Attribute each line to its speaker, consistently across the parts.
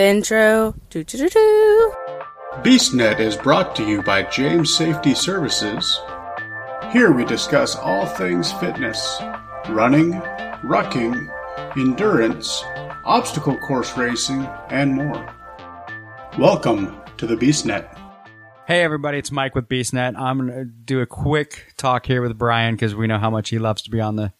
Speaker 1: The intro.
Speaker 2: BeastNet is brought to you by James Safety Services. Here we discuss all things fitness, running, rucking, endurance, obstacle course racing, and more. Welcome to the BeastNet.
Speaker 3: Hey everybody, it's Mike with BeastNet. I'm gonna do a quick talk here with Brian because we know how much he loves to be on the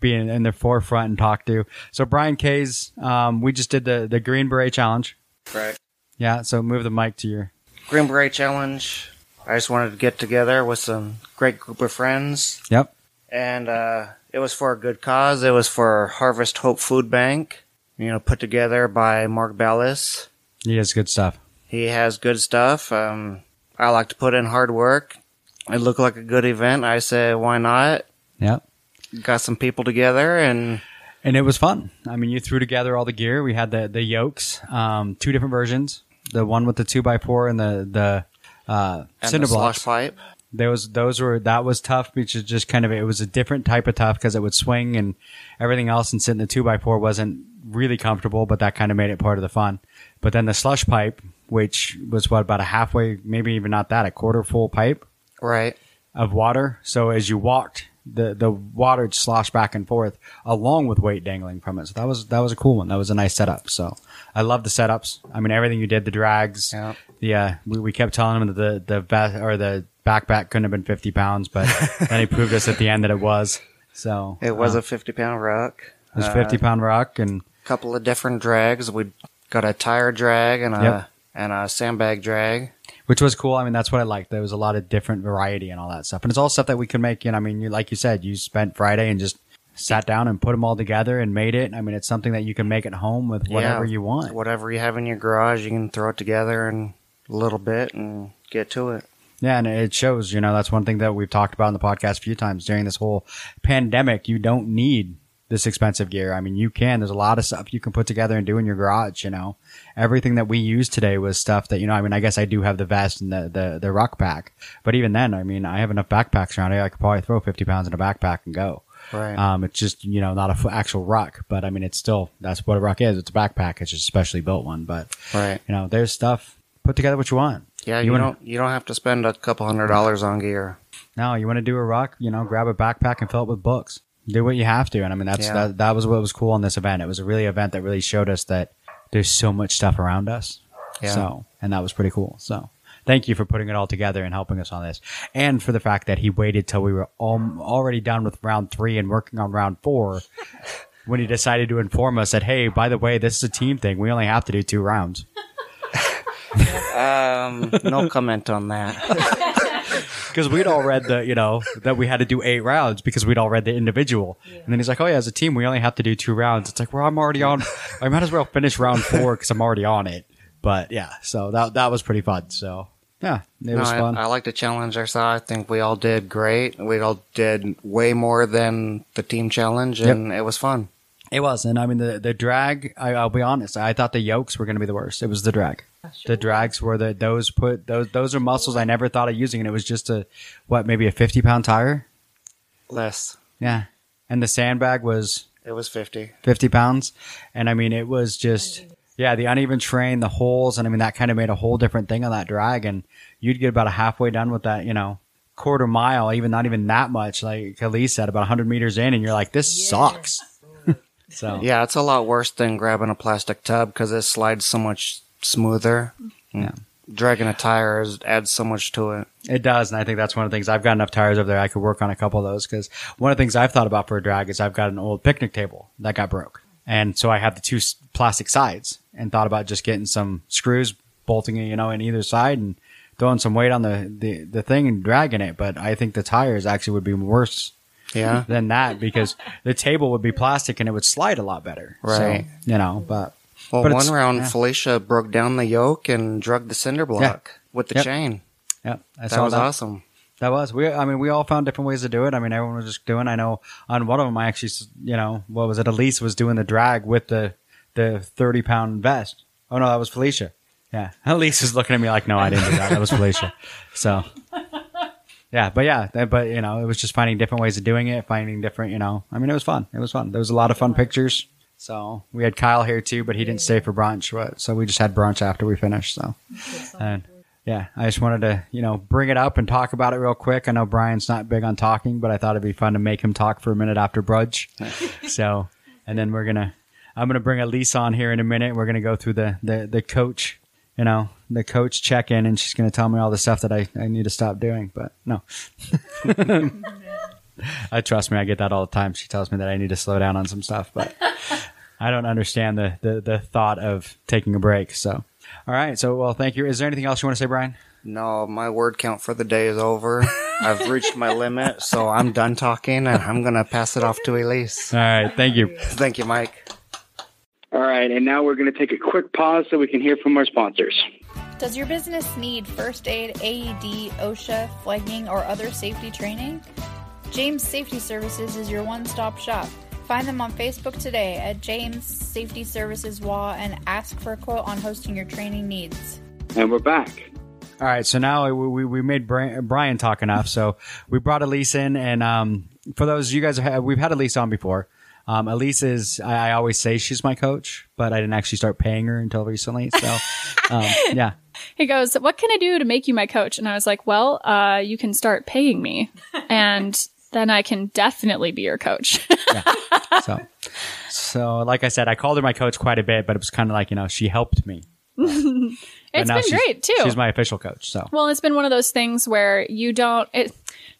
Speaker 3: being in the forefront and talk to. So Brian Kays, um, we just did the the Green Beret Challenge.
Speaker 4: Right.
Speaker 3: Yeah. So move the mic to your.
Speaker 4: Green Beret Challenge. I just wanted to get together with some great group of friends,
Speaker 3: Yep.
Speaker 4: and uh, it was for a good cause. It was for Harvest Hope Food Bank. You know, put together by Mark Ballas.
Speaker 3: He has good stuff.
Speaker 4: He has good stuff. Um, I like to put in hard work. It looked like a good event. I said, why not?
Speaker 3: Yep.
Speaker 4: Got some people together, and
Speaker 3: And it was fun. I mean, you threw together all the gear. We had the the yokes, um, two different versions. The one with the two by four and the the uh,
Speaker 4: and
Speaker 3: cinder
Speaker 4: the
Speaker 3: blocks.
Speaker 4: pipe.
Speaker 3: Those those were that was tough because it just kind of it was a different type of tough because it would swing and everything else and sitting the two by four wasn't really comfortable, but that kind of made it part of the fun. But then the slosh pipe, which was what about a halfway, maybe even not that, a quarter full pipe
Speaker 4: Right.
Speaker 3: of water. So as you walked, the the water slosh back and forth along with weight dangling from it. So that was that was a cool one. That was a nice setup. So I love the setups. I mean everything you did, the drags.
Speaker 4: Yeah.
Speaker 3: The uh, we, we kept telling him that the the vest or the backpack couldn't have been fifty pounds, but then he proved us at the end that it was. So
Speaker 4: It was
Speaker 3: uh,
Speaker 4: a 50 pound rock.
Speaker 3: it was fifty pound rock and a
Speaker 4: couple of different drags. We got a tire drag and a
Speaker 3: Yep.
Speaker 4: And a sandbag drag.
Speaker 3: which was cool. I mean, that's what I liked. There was a lot of different variety and all that stuff, and it's all stuff that we could make. You know, I mean, you, like you said, you spent Friday and just sat down and put them all together and made it. I mean, it's something that you can make at home with whatever
Speaker 4: Yeah,
Speaker 3: you want.
Speaker 4: Whatever you have in your garage, you can throw it together in a little bit and get to it.
Speaker 3: Yeah, and it shows. You know, that's one thing that we've talked about in the podcast a few times during this whole pandemic. You don't need this expensive gear. I mean, you can. There's a lot of stuff you can put together and do in your garage. You know, everything that we used today was stuff that you know. I mean, I guess I do have the vest and the the, the ruck pack, but even then, I mean, I have enough backpacks around here. I could probably throw 50 pounds in a backpack and go.
Speaker 4: Right.
Speaker 3: Um, it's just you know not a f- actual ruck, but I mean, it's still that's what a ruck is. It's a backpack. It's just a specially built one, but
Speaker 4: right.
Speaker 3: you know, there's stuff. Put together what you want.
Speaker 4: Yeah, you,
Speaker 3: wanna-
Speaker 4: don't you don't have to spend a couple hundred dollars on gear.
Speaker 3: No, you want to do a ruck, you know, grab a backpack and fill it with books. Do what you have to. And I mean, that's,
Speaker 4: Yeah.
Speaker 3: that, that was what was cool on this event. It was a really event that really showed us that there's so much stuff around us.
Speaker 4: Yeah.
Speaker 3: So, and that was pretty cool. So thank you for putting it all together and helping us on this. And for the fact that he waited till we were al- already done with round three and working on round four when he decided to inform us that, Hey, by the way, this is a team thing. We only have to do two rounds.
Speaker 4: Um, no comment on that.
Speaker 3: because we'd all read the you know that we had to do eight rounds because we'd all read the individual and then he's like oh yeah as a team we only have to do two rounds it's like well i'm already on i might as well finish round four because i'm already on it but yeah so that that was pretty fun so yeah it
Speaker 4: No,
Speaker 3: was
Speaker 4: I,
Speaker 3: fun
Speaker 4: I like to challenge I ourselves. I think we all did great. We all did way more than the team challenge, and it was fun.
Speaker 3: It was and i mean the the drag I, i'll be honest i thought the yokes were going to be the worst it was the drag the drags were the those put those those are muscles i never thought of using and it was just a what maybe a 50 pound tire
Speaker 4: Less.
Speaker 3: yeah and the sandbag was
Speaker 4: It was fifty.
Speaker 3: 50 pounds. And I mean, it was just, yeah, the uneven terrain, the holes. And I mean, that kind of made a whole different thing on that drag. And you'd get about a halfway done with that, you know, quarter mile, even not even that much. Like Elise said, about 100 meters in, and you're like, this sucks. So,
Speaker 4: Yeah, it's a lot worse than grabbing a plastic tub because it slides so much smoother. Mm.
Speaker 3: Yeah.
Speaker 4: Dragging a tire is, adds so much to it.
Speaker 3: It does, and I think that's one of the things. I've got enough tires over there. I could work on a couple of those because one of the things I've thought about for a drag is I've got an old picnic table that got broke, and so I have the two plastic sides, and thought about just getting some screws, bolting it, you know, in either side, and throwing some weight on the the, the thing and dragging it. But I think the tires actually would be worse
Speaker 4: Yeah.
Speaker 3: than that because the table would be plastic and it would slide a lot better.
Speaker 4: Right.
Speaker 3: So, you know, but
Speaker 4: Well,
Speaker 3: But
Speaker 4: one round,
Speaker 3: yeah.
Speaker 4: Felicia broke down the yoke and drug the cinder block with the
Speaker 3: Yep.
Speaker 4: chain.
Speaker 3: yeah, I
Speaker 4: That was
Speaker 3: that.
Speaker 4: awesome.
Speaker 3: That was we. I mean, we all found different ways to do it. I mean, everyone was just doing. I know on one of them, I actually, you know, what was it? Elise was doing the drag with the the thirty pound vest. Oh no, that was Felicia. Yeah, Elise is looking at me like, no, I didn't do that. That was Felicia. So, yeah, but yeah, that- but you know, it was just finding different ways of doing it, finding different. You know, I mean, it was fun. It was fun. There was a lot of fun pictures. So we had Kyle here too, but he didn't stay for brunch. but- So we just had brunch after we finished. So, and yeah, I just wanted to, you know, bring it up and talk about it real quick. I know Brian's not big on talking, but I thought it'd be fun to make him talk for a minute after brunch. so, and then we're gonna, I'm gonna bring Elise on here in a minute. We're gonna go through the the the coach, you know, the coach check in, and she's gonna tell me all the stuff that I I need to stop doing. But no. I trust me, I get that all the time. She tells me that I need to slow down on some stuff, but I don't understand the, the, the thought of taking a break. So, all right. So, well, thank you. Is there anything else you want to say, Brian?
Speaker 4: No, my word count for the day is over. I've reached my limit, so I'm done talking and I'm going to pass it off to Elise.
Speaker 3: All right. Thank you.
Speaker 4: Thank you, Mike.
Speaker 5: All right, and now we're going to take a quick pause so we can hear from our sponsors.
Speaker 6: Does your business need first aid, AED, OSHA, flagging, or other safety training? James Safety Services is your one stop shop. Find them on Facebook today at James Safety Services WA and ask for a quote on hosting your training needs.
Speaker 5: And we're back.
Speaker 3: All right. So now we, we, we made Brian, Brian talk enough. So we brought Elise in. And um, for those, you guys, have, we've had Elise on before. Um, Elise is, I, I always say she's my coach, but I didn't actually start paying her until recently. So, um, yeah.
Speaker 7: He goes, What can I do to make you my coach? And I was like, Well, uh, you can start paying me. and then I can definitely be your coach.
Speaker 3: So, so like I said, I called her my coach quite a bit, but it was kind of like, you know, she helped me.
Speaker 7: it's been great too.
Speaker 3: She's my official coach. So,
Speaker 7: Well, it's been one of those things where you don't. It,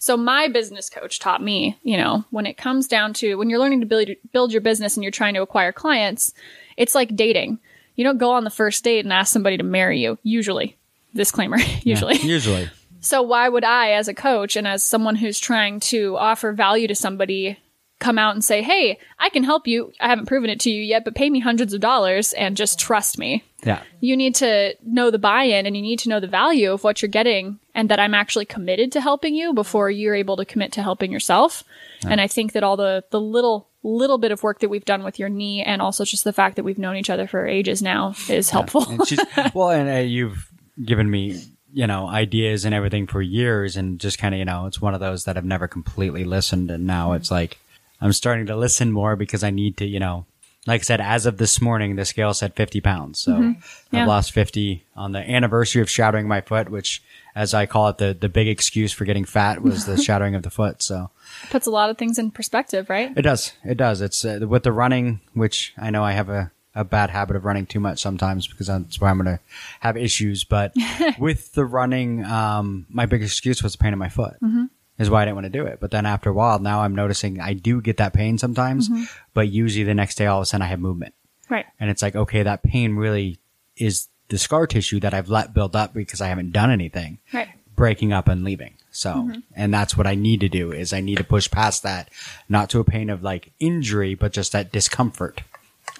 Speaker 7: so my business coach taught me, you know, when it comes down to when you're learning to build build your business and you're trying to acquire clients, it's like dating. You don't go on the first date and ask somebody to marry you. Usually, disclaimer. Usually,
Speaker 3: usually.
Speaker 7: So why would I, as a coach and as someone who's trying to offer value to somebody, come out and say, "Hey, I can help you. I haven't proven it to you yet, but pay me hundreds of dollars and just trust me."
Speaker 3: Yeah.
Speaker 7: You need to know the buy-in and you need to know the value of what you're getting and that I'm actually committed to helping you before you're able to commit to helping yourself. And I think that all the the little little bit of work that we've done with your knee and also just the fact that we've known each other for ages now is helpful.
Speaker 3: And she's well, and uh, you've given me, you know, ideas and everything for years, and just kind of, you know, it's one of those that I've never completely listened, and now it's like I'm starting to listen more because I need to, you know, like I said, as of this morning, the scale said 50 pounds, so
Speaker 7: Yeah.
Speaker 3: I've lost 50 on the anniversary of shattering my foot, which, as I call it, the the big excuse for getting fat was the shattering of the foot. So
Speaker 7: Puts a lot of things in perspective, right?
Speaker 3: it does, it does. It's uh, with the running, which I know I have a a bad habit of running too much sometimes because that's where I'm going to have issues. But with the running, um, my big excuse was the pain in my foot. Is why I didn't want to do it. But then after a while, now I'm noticing I do get that pain sometimes, mm-hmm. but usually the next day, all of a sudden, I have movement.
Speaker 7: Right.
Speaker 3: And it's like, okay, that pain really is the scar tissue that I've let build up because I haven't done anything
Speaker 7: Right.
Speaker 3: breaking up and leaving. So, mm-hmm. and that's what I need to do is I need to push past that, not to a pain of like injury, but just that discomfort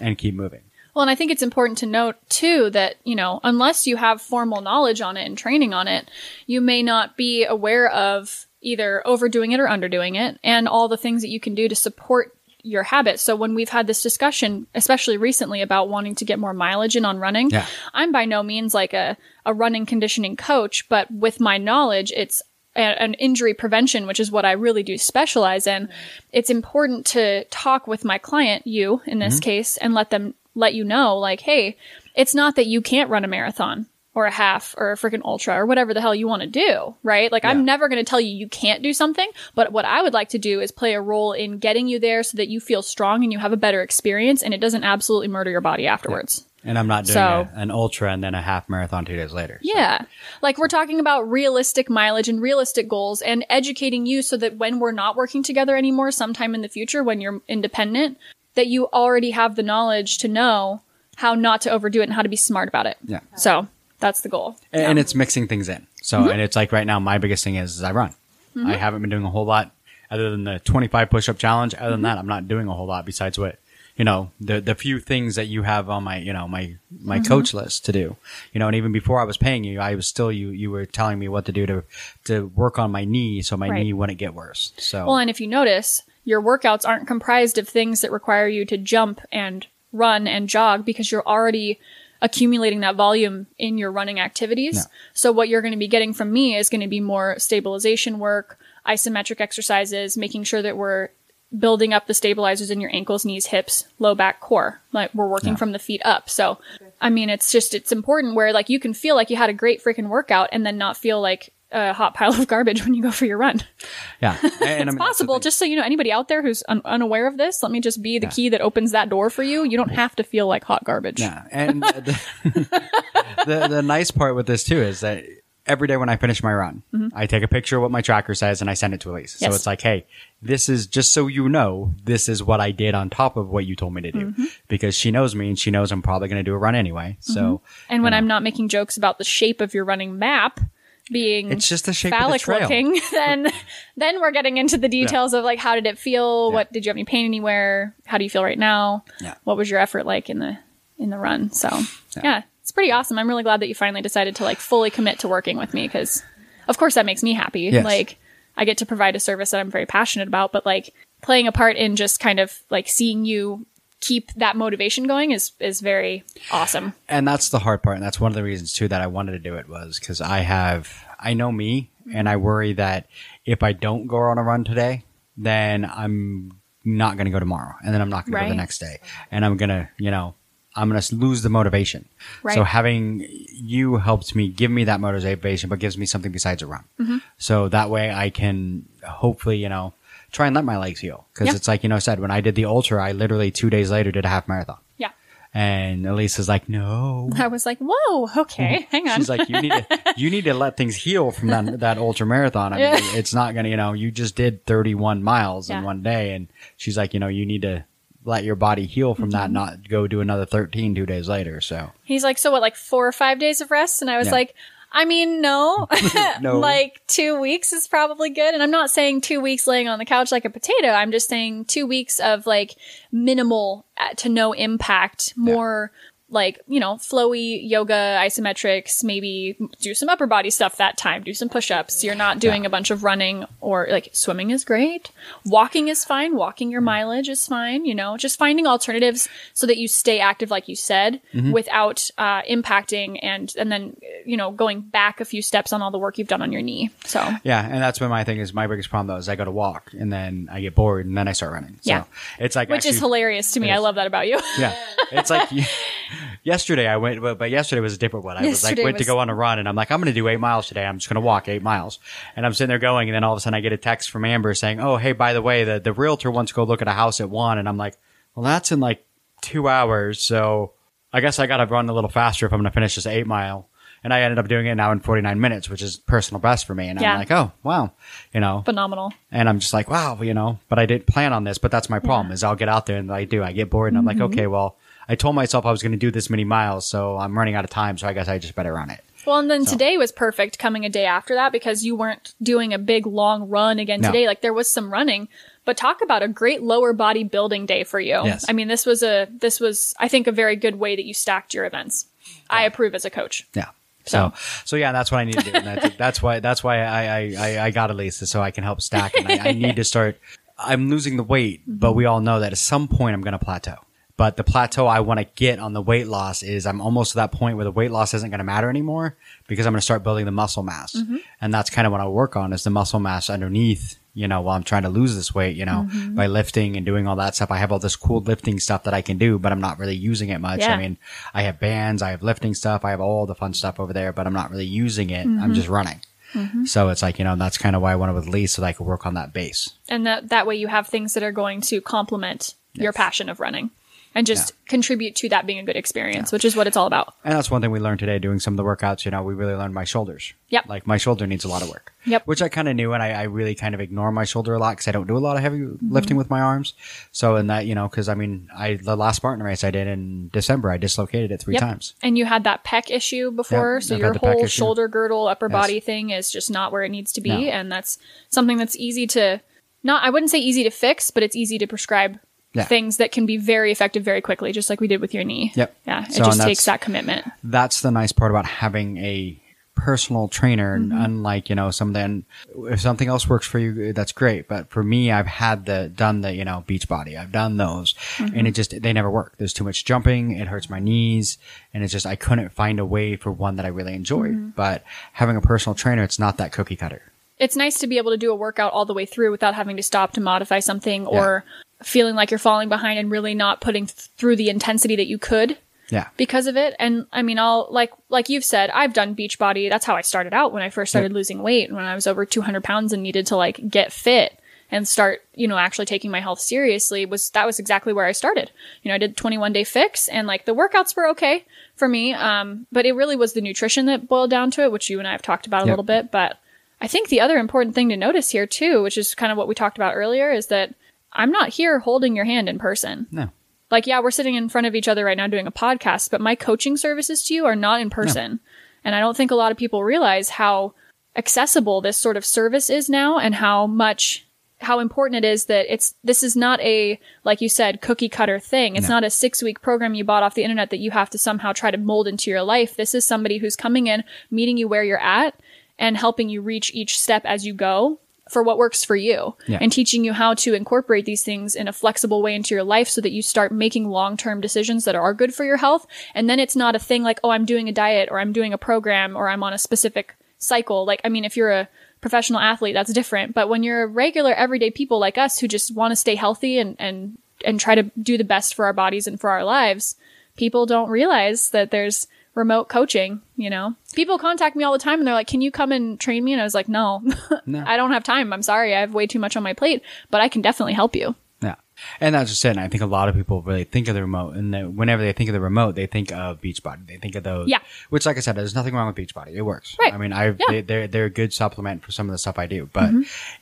Speaker 3: and keep moving.
Speaker 7: Well, and I think it's important to note too that, you know, unless you have formal knowledge on it and training on it, you may not be aware of either overdoing it or underdoing it and all the things that you can do to support your habit. So when we've had this discussion, especially recently about wanting to get more mileage in on running,
Speaker 3: Yeah.
Speaker 7: I'm by no means like a, a running conditioning coach, but with my knowledge, it's a- an injury prevention, which is what I really do specialize in. Mm-hmm. It's important to talk with my client, you in this mm-hmm. case, and let them let you know, like, hey, it's not that you can't run a marathon or a half or a freaking ultra or whatever the hell you want to do, right? Like,
Speaker 3: Yeah.
Speaker 7: I'm never going to tell you you can't do something, but what I would like to do is play a role in getting you there so that you feel strong and you have a better experience and it doesn't absolutely murder your body afterwards.
Speaker 3: And I'm not doing
Speaker 7: So-
Speaker 3: a, an ultra and then a half marathon two days later. So,
Speaker 7: Yeah. Like we're talking about realistic mileage and realistic goals and educating you so that when we're not working together anymore sometime in the future when you're independent that you already have the knowledge to know how not to overdo it and how to be smart about it.
Speaker 3: Yeah.
Speaker 7: So, that's the goal.
Speaker 3: And, and it's mixing things in. So,
Speaker 7: Mm-hmm.
Speaker 3: and it's like right now, my biggest thing is, is I run. I haven't been doing a whole lot other than the 25 push up challenge. Other than
Speaker 7: Mm-hmm.
Speaker 3: that, I'm not doing a whole lot besides what, you know, the, the few things that you have on my, you know, my, my
Speaker 7: Mm-hmm.
Speaker 3: coach list to do, you know, and even before I was paying you, I was still, you, you were telling me what to do to, to work on my knee so my
Speaker 7: Right.
Speaker 3: knee wouldn't get worse. So,
Speaker 7: Well, and if you notice, your workouts aren't comprised of things that require you to jump and run and jog because you're already accumulating that volume in your running activities.
Speaker 3: No.
Speaker 7: So what you're going to be getting from me is going to be more stabilization work, isometric exercises, making sure that we're building up the stabilizers in your ankles, knees, hips, low back, core. Like we're working from the feet up. So, I mean, it's just, it's important where like you can feel like you had a great freaking workout and then not feel like a hot pile of garbage when you go for your run.
Speaker 3: Yeah. And, I mean,
Speaker 7: Possible. Just so you know, anybody out there who's un- unaware of this, let me just be the key that opens that door for you. You don't have to feel like hot garbage.
Speaker 3: Yeah, and the, the the nice part with this too is that every day when I finish my run, I take a picture of what my tracker says and I send it to Elise. So
Speaker 7: Mm-hmm.
Speaker 3: It's like, hey, this is just so you know, this is what I did on top of what you told me to do,
Speaker 7: Mm-hmm.
Speaker 3: because she knows me and she knows I'm probably going to do a run anyway. So
Speaker 7: And when I'm not making jokes about the shape of your running map being
Speaker 3: it's just the shape of the
Speaker 7: phallic
Speaker 3: trail.
Speaker 7: looking, then then we're getting into the details of like how did it feel?
Speaker 3: Yeah.
Speaker 7: What did you have any pain anywhere? How do you feel right now?
Speaker 3: Yeah.
Speaker 7: What was your effort like in the in the run? So yeah. it's pretty awesome. I'm really glad that you finally decided to like fully commit to working with me because of course that makes me happy.
Speaker 3: Yes.
Speaker 7: Like I get to provide a service that I'm very passionate about, but like playing a part in just kind of like seeing you keep that motivation going is is very awesome.
Speaker 3: and that's the hard part and that's one of the reasons too that i wanted to do it was because i have i know me and i worry that if i don't go on a run today then i'm not going to go tomorrow and then i'm not going to go the next day and i'm going to you know i'm going to lose the motivation
Speaker 7: Right.
Speaker 3: so having you helps me give me that motivation but gives me something besides a run
Speaker 7: Mm-hmm.
Speaker 3: so that way i can hopefully you know try and let my legs heal because
Speaker 7: Yeah.
Speaker 3: it's like you know I said when i did the ultra i literally two days later did a half marathon
Speaker 7: Yeah.
Speaker 3: and Elise is like, no.
Speaker 7: I was like, whoa, okay, hang on.
Speaker 3: She's like, you need to, you need to let things heal from that, that ultra marathon. I mean, it's not going to, you know, you just did 31 miles
Speaker 7: Yeah.
Speaker 3: in one day. And she's like, you know, you need to let your body heal from
Speaker 7: Mm-hmm.
Speaker 3: that, not go do another 13 two days later. So
Speaker 7: He's like, so what, like four or five days of rest? And I was like, I mean, no,
Speaker 3: No.
Speaker 7: like two weeks is probably good. And I'm not saying two weeks laying on the couch like a potato. I'm just saying two weeks of like minimal uh, to no impact, more like, you know, flowy yoga, isometrics, maybe do some upper body stuff that time, do some push ups. You're not doing a bunch of running or like swimming is great. Walking is fine. Walking your mileage is fine. You know, just finding alternatives so that you stay active, like you said, without uh, impacting and, and then, you know, going back a few steps on all the work you've done on your knee. So,
Speaker 3: yeah. And that's what my thing is. My biggest problem though is I go to walk and then I get bored and then I start running. So
Speaker 7: Yeah.
Speaker 3: it's like,
Speaker 7: which
Speaker 3: actually-
Speaker 7: is hilarious to me. I love that about you.
Speaker 3: Yeah, it's like yesterday I went, but, but yesterday was a different one. I was like
Speaker 7: Yesterday
Speaker 3: went to go on a run, and I'm like, I'm going to do eight miles today. I'm just going to walk eight miles, and I'm sitting there going, and then all of a sudden I get a text from Amber saying, "Oh, hey, by the way, the the realtor wants to go look at a house at one," and I'm like, "Well, that's in like two hours, so I guess I got to run a little faster if I'm going to finish this eight mile." And I ended up doing it now in 49 minutes, which is personal best for me. And
Speaker 7: Yeah.
Speaker 3: I'm like, oh, wow, you know,
Speaker 7: Phenomenal.
Speaker 3: and I'm just like, wow, you know, but I didn't plan on this. But that's my problem is I'll get out there and I do. I get bored and I'm like,
Speaker 7: Mm-hmm.
Speaker 3: okay, well, I told myself I was going to do this many miles, so I'm running out of time. So I guess I just better run it.
Speaker 7: Well, and then today was perfect coming a day after that because you weren't doing a big long run again
Speaker 3: No.
Speaker 7: today. Like there was some running, but talk about a great lower body building day for you.
Speaker 3: Yes.
Speaker 7: I mean, this was a, this was, I think, a very good way that you stacked your events. I approve as a coach.
Speaker 3: Yeah. So, so yeah, that's what I need to do. And that's, that's why, that's why I, I, I, I got Elisa so I can help stack. And I, I need to start, I'm losing the weight, but we all know that at some point I'm going to plateau. But the plateau I want to get on the weight loss is I'm almost to that point where the weight loss isn't going to matter anymore because I'm going to start building the muscle mass. Mm-hmm. And that's kind of what I work on is the muscle mass underneath, you know, while I'm trying to lose this weight, you know, mm-hmm. by lifting and doing all that stuff. I have all this cool lifting stuff that I can do, but I'm not really using it much.
Speaker 7: Yeah.
Speaker 3: I mean, I have bands, I have lifting stuff, I have all the fun stuff over there, but I'm not really using it. I'm mm-hmm. just running. So it's like, you know, that's kind of why I wanted with Lee so that I could work on that base.
Speaker 7: And that, that way you have things that are going to complement your passion of running and just contribute to that being a good experience, which is what it's all about.
Speaker 3: And that's one thing we learned today doing some of the workouts. You know, we really learned my shoulders.
Speaker 7: Yep.
Speaker 3: Like my shoulder needs a lot of work.
Speaker 7: Yep.
Speaker 3: Which I kind of knew, and I, I really kind of ignore my shoulder a lot because I don't do a lot of heavy
Speaker 7: Mm-hmm.
Speaker 3: lifting with my arms. So in that, you know, because I mean, I the last Spartan race I did in December, I dislocated it three
Speaker 7: Yep.
Speaker 3: times.
Speaker 7: And you had that pec issue before,
Speaker 3: Yep,
Speaker 7: so
Speaker 3: I've
Speaker 7: your
Speaker 3: had the pec
Speaker 7: whole shoulder girdle, upper
Speaker 3: Yes.
Speaker 7: body thing is just not where it needs to be,
Speaker 3: No.
Speaker 7: and that's something that's easy to not I wouldn't say easy to fix, but it's easy to prescribe
Speaker 3: Yeah.
Speaker 7: things that can be very effective very quickly, just like we did with your knee.
Speaker 3: Yep.
Speaker 7: Yeah, it
Speaker 3: So,
Speaker 7: just takes that commitment.
Speaker 3: That's the nice part about having a personal trainer.
Speaker 7: Mm-hmm.
Speaker 3: Unlike you know something, if something else works for you, that's great. But for me, I've had the done the you know Beachbody. I've done those,
Speaker 7: Mm-hmm.
Speaker 3: and it just they never work. There's too much jumping. It hurts my knees, and it's just I couldn't find a way for one that I really enjoyed.
Speaker 7: Mm-hmm.
Speaker 3: But having a personal trainer, it's not that cookie cutter.
Speaker 7: it's nice to be able to do a workout all the way through without having to stop to modify something or feeling like you're falling behind and really not putting th- through the intensity that you could
Speaker 3: Yeah.
Speaker 7: because of it. And I mean, I'll like like you've said, I've done Beachbody. That's how I started out when I first started losing weight when I was over 200 pounds and needed to like get fit and start, you know, actually taking my health seriously. Was that was exactly where I started. You know, I did 21 day fix and like the workouts were okay for me, um, but it really was the nutrition that boiled down to it, which you and I have talked about a little bit. But I think the other important thing to notice here too, which is kind of what we talked about earlier, is that I'm not here holding your hand in person
Speaker 3: No.
Speaker 7: like yeah we're sitting in front of each other right now doing a podcast but my coaching services to you are not in person No. and i don't think a lot of people realize how accessible this sort of service is now and how much how important it is that it's this is not a like you said cookie cutter thing it's
Speaker 3: No.
Speaker 7: not a 6 week program you bought off the internet that you have to somehow try to mold into your life this is somebody who's coming in meeting you where you're at and helping you reach each step as you go for what works for you
Speaker 3: Yeah.
Speaker 7: and teaching you how to incorporate these things in a flexible way into your life so that you start making long-term decisions that are good for your health. And then it's not a thing like oh I'm doing a diet or I'm doing a program or I'm on a specific cycle. Like I mean if you're a professional athlete that's different. But when you're a regular everyday people like us who just want to stay healthy and and and try to do the best for our bodies and for our lives people don't realize that there's remote coaching you know people contact me all the time and they're like can you come and train me and i was like no,
Speaker 3: No.
Speaker 7: i don't have time i'm sorry i have way too much on my plate but i can definitely help you
Speaker 3: Yeah. And that's just it. And I think a lot of people really think of the remote, and then whenever they think of the remote, they think of Beachbody. They think of those.
Speaker 7: Yeah.
Speaker 3: Which, like I said, there's nothing wrong with Beachbody. It works.
Speaker 7: Right.
Speaker 3: I mean, I
Speaker 7: Yeah. Mm-hmm.
Speaker 3: they, they're they're a good supplement for some of the stuff I do, but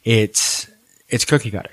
Speaker 3: it's it's cookie cutter.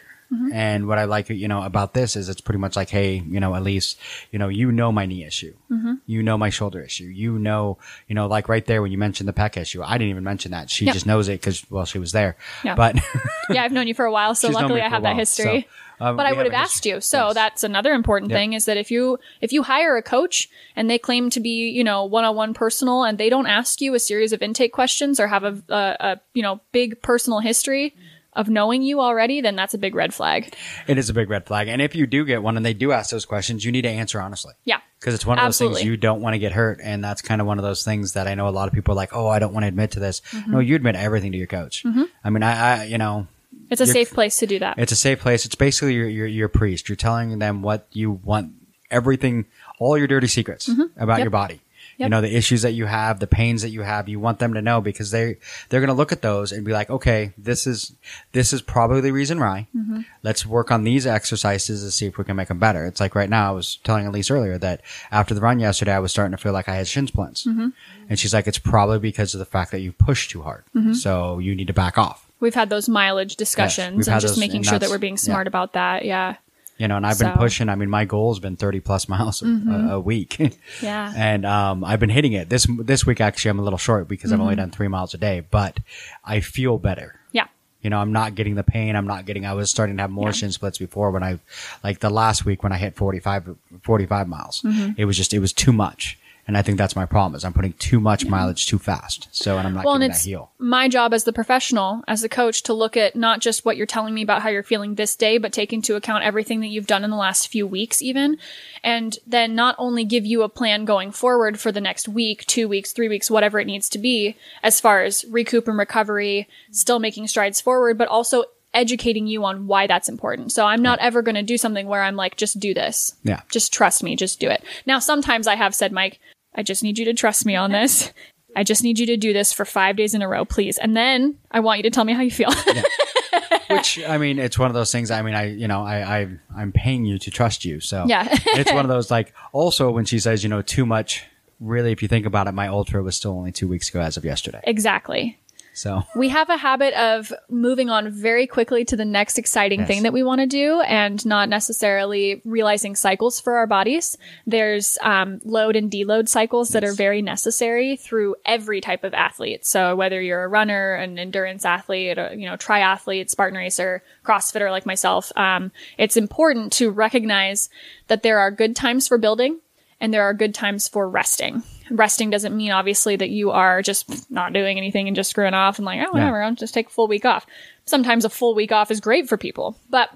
Speaker 3: And what I like, you know, about this is it's pretty much like, hey, you know, at least, you know, you know my knee issue,
Speaker 7: Mm-hmm.
Speaker 3: you know my shoulder issue, you know, you know, like right there when you mentioned the pec issue, I didn't even mention that. She
Speaker 7: Yep.
Speaker 3: just knows it because well, she was there.
Speaker 7: Yeah.
Speaker 3: But
Speaker 7: yeah i've known you for a while so luckily i have that history
Speaker 3: so, um,
Speaker 7: but i would
Speaker 3: have
Speaker 7: have asked you so
Speaker 3: Yes.
Speaker 7: that's another important
Speaker 3: Yep.
Speaker 7: thing is that if you if you hire a coach and they claim to be you know one-on-one personal and they don't ask you a series of intake questions or have a, a, a you know big personal history of knowing you already then that's a big red flag
Speaker 3: It is a big red flag. And if you do get one and they do ask those questions, you need to answer honestly.
Speaker 7: yeah
Speaker 3: Because it's one of those things you don't want to get hurt. And that's kind of one of those things that I know a lot of people are like, oh, I don't want to admit to this.
Speaker 7: Mm-hmm.
Speaker 3: No, you admit everything to your coach. I mean, I, I, you know,
Speaker 7: it's a safe place to do that
Speaker 3: it's a safe place. It's basically your, your, your priest. You're telling them what you want, everything, all your dirty secrets about
Speaker 7: Mm-hmm. Yep.
Speaker 3: your body. You know, the issues that you have, the pains that you have, you want them to know because they, they're going to look at those and be like, okay, this is, this is probably the reason why.
Speaker 7: Mm-hmm.
Speaker 3: Let's work on these exercises to see if we can make them better. It's like right now, I was telling Elise earlier that after the run yesterday, I was starting to feel like I had shin splints.
Speaker 7: Mm-hmm.
Speaker 3: And she's like, it's probably because of the fact that you push too hard.
Speaker 7: Mm-hmm.
Speaker 3: So you need to back off.
Speaker 7: we've had those mileage discussions
Speaker 3: we've
Speaker 7: and just
Speaker 3: those,
Speaker 7: making
Speaker 3: and
Speaker 7: sure that we're being
Speaker 3: yeah.
Speaker 7: smart about that yeah
Speaker 3: You know, and I've been
Speaker 7: So- Mm-hmm.
Speaker 3: pushing. I mean, my goal has been 30 plus miles a, a week.
Speaker 7: Yeah.
Speaker 3: And, um, I've been hitting it this, this week. Actually, I'm a little short because I've only
Speaker 7: Mm-hmm.
Speaker 3: done three miles a day, but I feel better.
Speaker 7: yeah
Speaker 3: You know, I'm not getting the pain. I'm not getting, I was starting to have more shin splints before when I, like the last week when I hit 45, 45 miles,
Speaker 7: Mm-hmm.
Speaker 3: it was just, it was too much. And I think that's my problem is I'm putting too much mileage too fast. So, and I'm not
Speaker 7: well,
Speaker 3: getting that heel.
Speaker 7: my job as the professional, as the coach, to look at not just what you're telling me about how you're feeling this day, but take into account everything that you've done in the last few weeks, even. And then not only give you a plan going forward for the next week, two weeks, three weeks, whatever it needs to be, as far as recoup and recovery, still making strides forward, but also educating you on why that's important. So I'm not ever going to do something where I'm like, just do this.
Speaker 3: Yeah.
Speaker 7: Just trust me, just do it. Now, sometimes I have said, Mike, I just need you to trust me on this. I just need you to do this for five days in a row, please. And then I want you to tell me how you feel.
Speaker 3: Which I mean, it's one of those things. I mean, I you know, I, I I'm paying you to trust you, so
Speaker 7: Yeah.
Speaker 3: it's one of those like. Also, when she says you know too much, really, if you think about it, my ultra was still only two weeks ago as of yesterday.
Speaker 7: exactly.
Speaker 3: So
Speaker 7: We have a habit of moving on very quickly to the next exciting
Speaker 3: Yes.
Speaker 7: thing that we want to do and not necessarily realizing cycles for our bodies. There's um, load and deload cycles that are very necessary through every type of athlete. So whether you're a runner, an endurance athlete, or, you know, triathlete, Spartan racer, CrossFitter like myself, um, it's important to recognize that there are good times for building and there are good times for resting. Resting doesn't mean obviously that you are just not doing anything and just screwing off and like, oh, whatever, I'll just take a full week off. Sometimes a full week off is great for people, but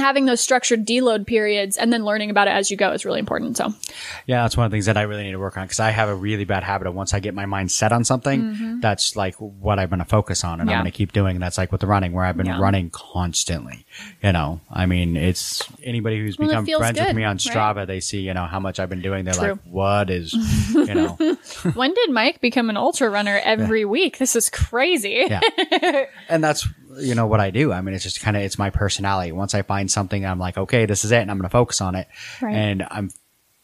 Speaker 7: having those structured deload periods and then learning about it as you go is really important. So
Speaker 3: Yeah, that's one of the things that I really need to work on because I have a really bad habit of once I get my mind set on something, that's like what I'm going to focus on and
Speaker 7: Mm-hmm. Yeah.
Speaker 3: I'm going to keep doing. And that's like with the running where I've been
Speaker 7: Yeah.
Speaker 3: running constantly. You know, I mean, it's anybody who's
Speaker 7: Well,
Speaker 3: become friends with me on
Speaker 7: right?
Speaker 3: Strava, they see, you know, how much I've been doing. They're
Speaker 7: True.
Speaker 3: like, what is, you know,
Speaker 7: when did Mike become an ultra runner every week? This is crazy.
Speaker 3: yeah. and that's, you know, what I do. I mean, it's just kind of, it's my personality. Once I find something, I'm like, okay, this is it. And I'm going to focus on it.
Speaker 7: Right.
Speaker 3: And I'm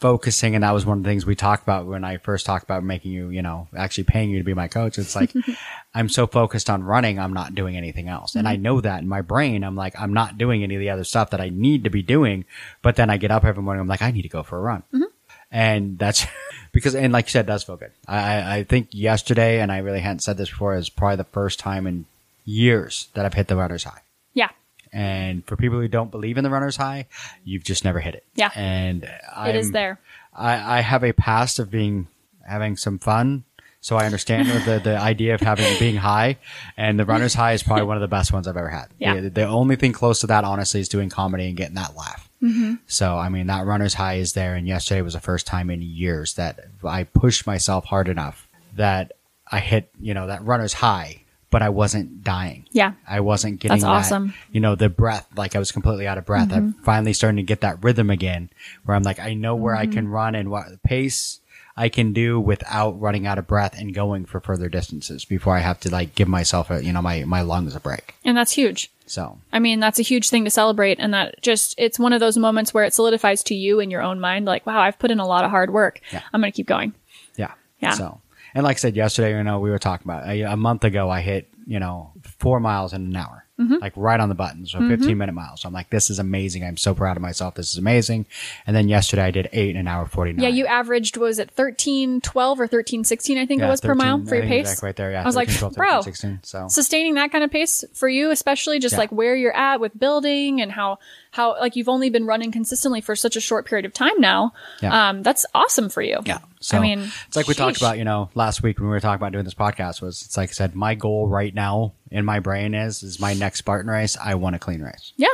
Speaker 3: focusing. And that was one of the things we talked about when I first talked about making you, you know, actually paying you to be my coach. It's like, I'm so focused on running, I'm not doing anything else. And
Speaker 7: Mm-hmm.
Speaker 3: I know that in my brain, I'm like, I'm not doing any of the other stuff that I need to be doing. But then I get up every morning, I'm like, I need to go for a run.
Speaker 7: Mm-hmm.
Speaker 3: And that's because, and like you said, it does feel good. I, I- I think yesterday, and I really hadn't said this before, is probably the first time in years that I've hit the runner's high.
Speaker 7: Yeah.
Speaker 3: And for people who don't believe in the runner's high, you've just never hit it.
Speaker 7: Yeah.
Speaker 3: And I'm,
Speaker 7: It is there.
Speaker 3: I, I have a past of being having some fun. So I understand the, the idea of having being high, and the runner's high is probably one of the best ones I've ever had.
Speaker 7: Yeah.
Speaker 3: The, the only thing close to that, honestly, is doing comedy and getting that laugh.
Speaker 7: Mm-hmm.
Speaker 3: So I mean, that runner's high is there, and yesterday was the first time in years that I pushed myself hard enough that I hit, you know, that runner's high, but I wasn't dying.
Speaker 7: Yeah.
Speaker 3: I wasn't getting
Speaker 7: That's
Speaker 3: that,
Speaker 7: awesome.
Speaker 3: You know, the breath, like I was completely out of breath. I'm mm-hmm. finally starting to get that rhythm again where I'm like, I know where I mm-hmm. can run and what pace I can do without running out of breath and going for further distances before I have to like give myself a, you know, my, my lungs a break.
Speaker 7: And that's huge.
Speaker 3: So
Speaker 7: I mean, that's a huge thing to celebrate. And that just, it's one of those moments where it solidifies to you in your own mind, like, wow, I've put in a lot of hard work.
Speaker 3: Yeah.
Speaker 7: I'm going to keep going.
Speaker 3: yeah.
Speaker 7: Yeah.
Speaker 3: So, and like I said yesterday, you know, we were talking about a, a month ago, I hit, you know, four miles in an hour.
Speaker 7: Mm-hmm.
Speaker 3: Like right on the button. So 15 minute miles. So I'm like, this is amazing. I'm so proud of myself. This is amazing. And then yesterday I did eight in an hour 49.
Speaker 7: Yeah, you averaged, what was it 13, 12 or 13, 16, I think it was per mile for your pace?
Speaker 3: Exactly right there. Yeah.
Speaker 7: I was like,
Speaker 3: 13,
Speaker 7: bro,
Speaker 3: 16. So
Speaker 7: sustaining that kind of pace for you, especially just
Speaker 3: Yeah.
Speaker 7: like where you're at with building and how, how like you've only been running consistently for such a short period of time now.
Speaker 3: Yeah.
Speaker 7: Um, that's awesome for you.
Speaker 3: Yeah. So
Speaker 7: I mean,
Speaker 3: it's like we talked about, you know, last week when we were talking about doing this podcast was it's like I said, my goal right now in my brain is is my next Spartan race, I want a clean race.
Speaker 7: Yeah.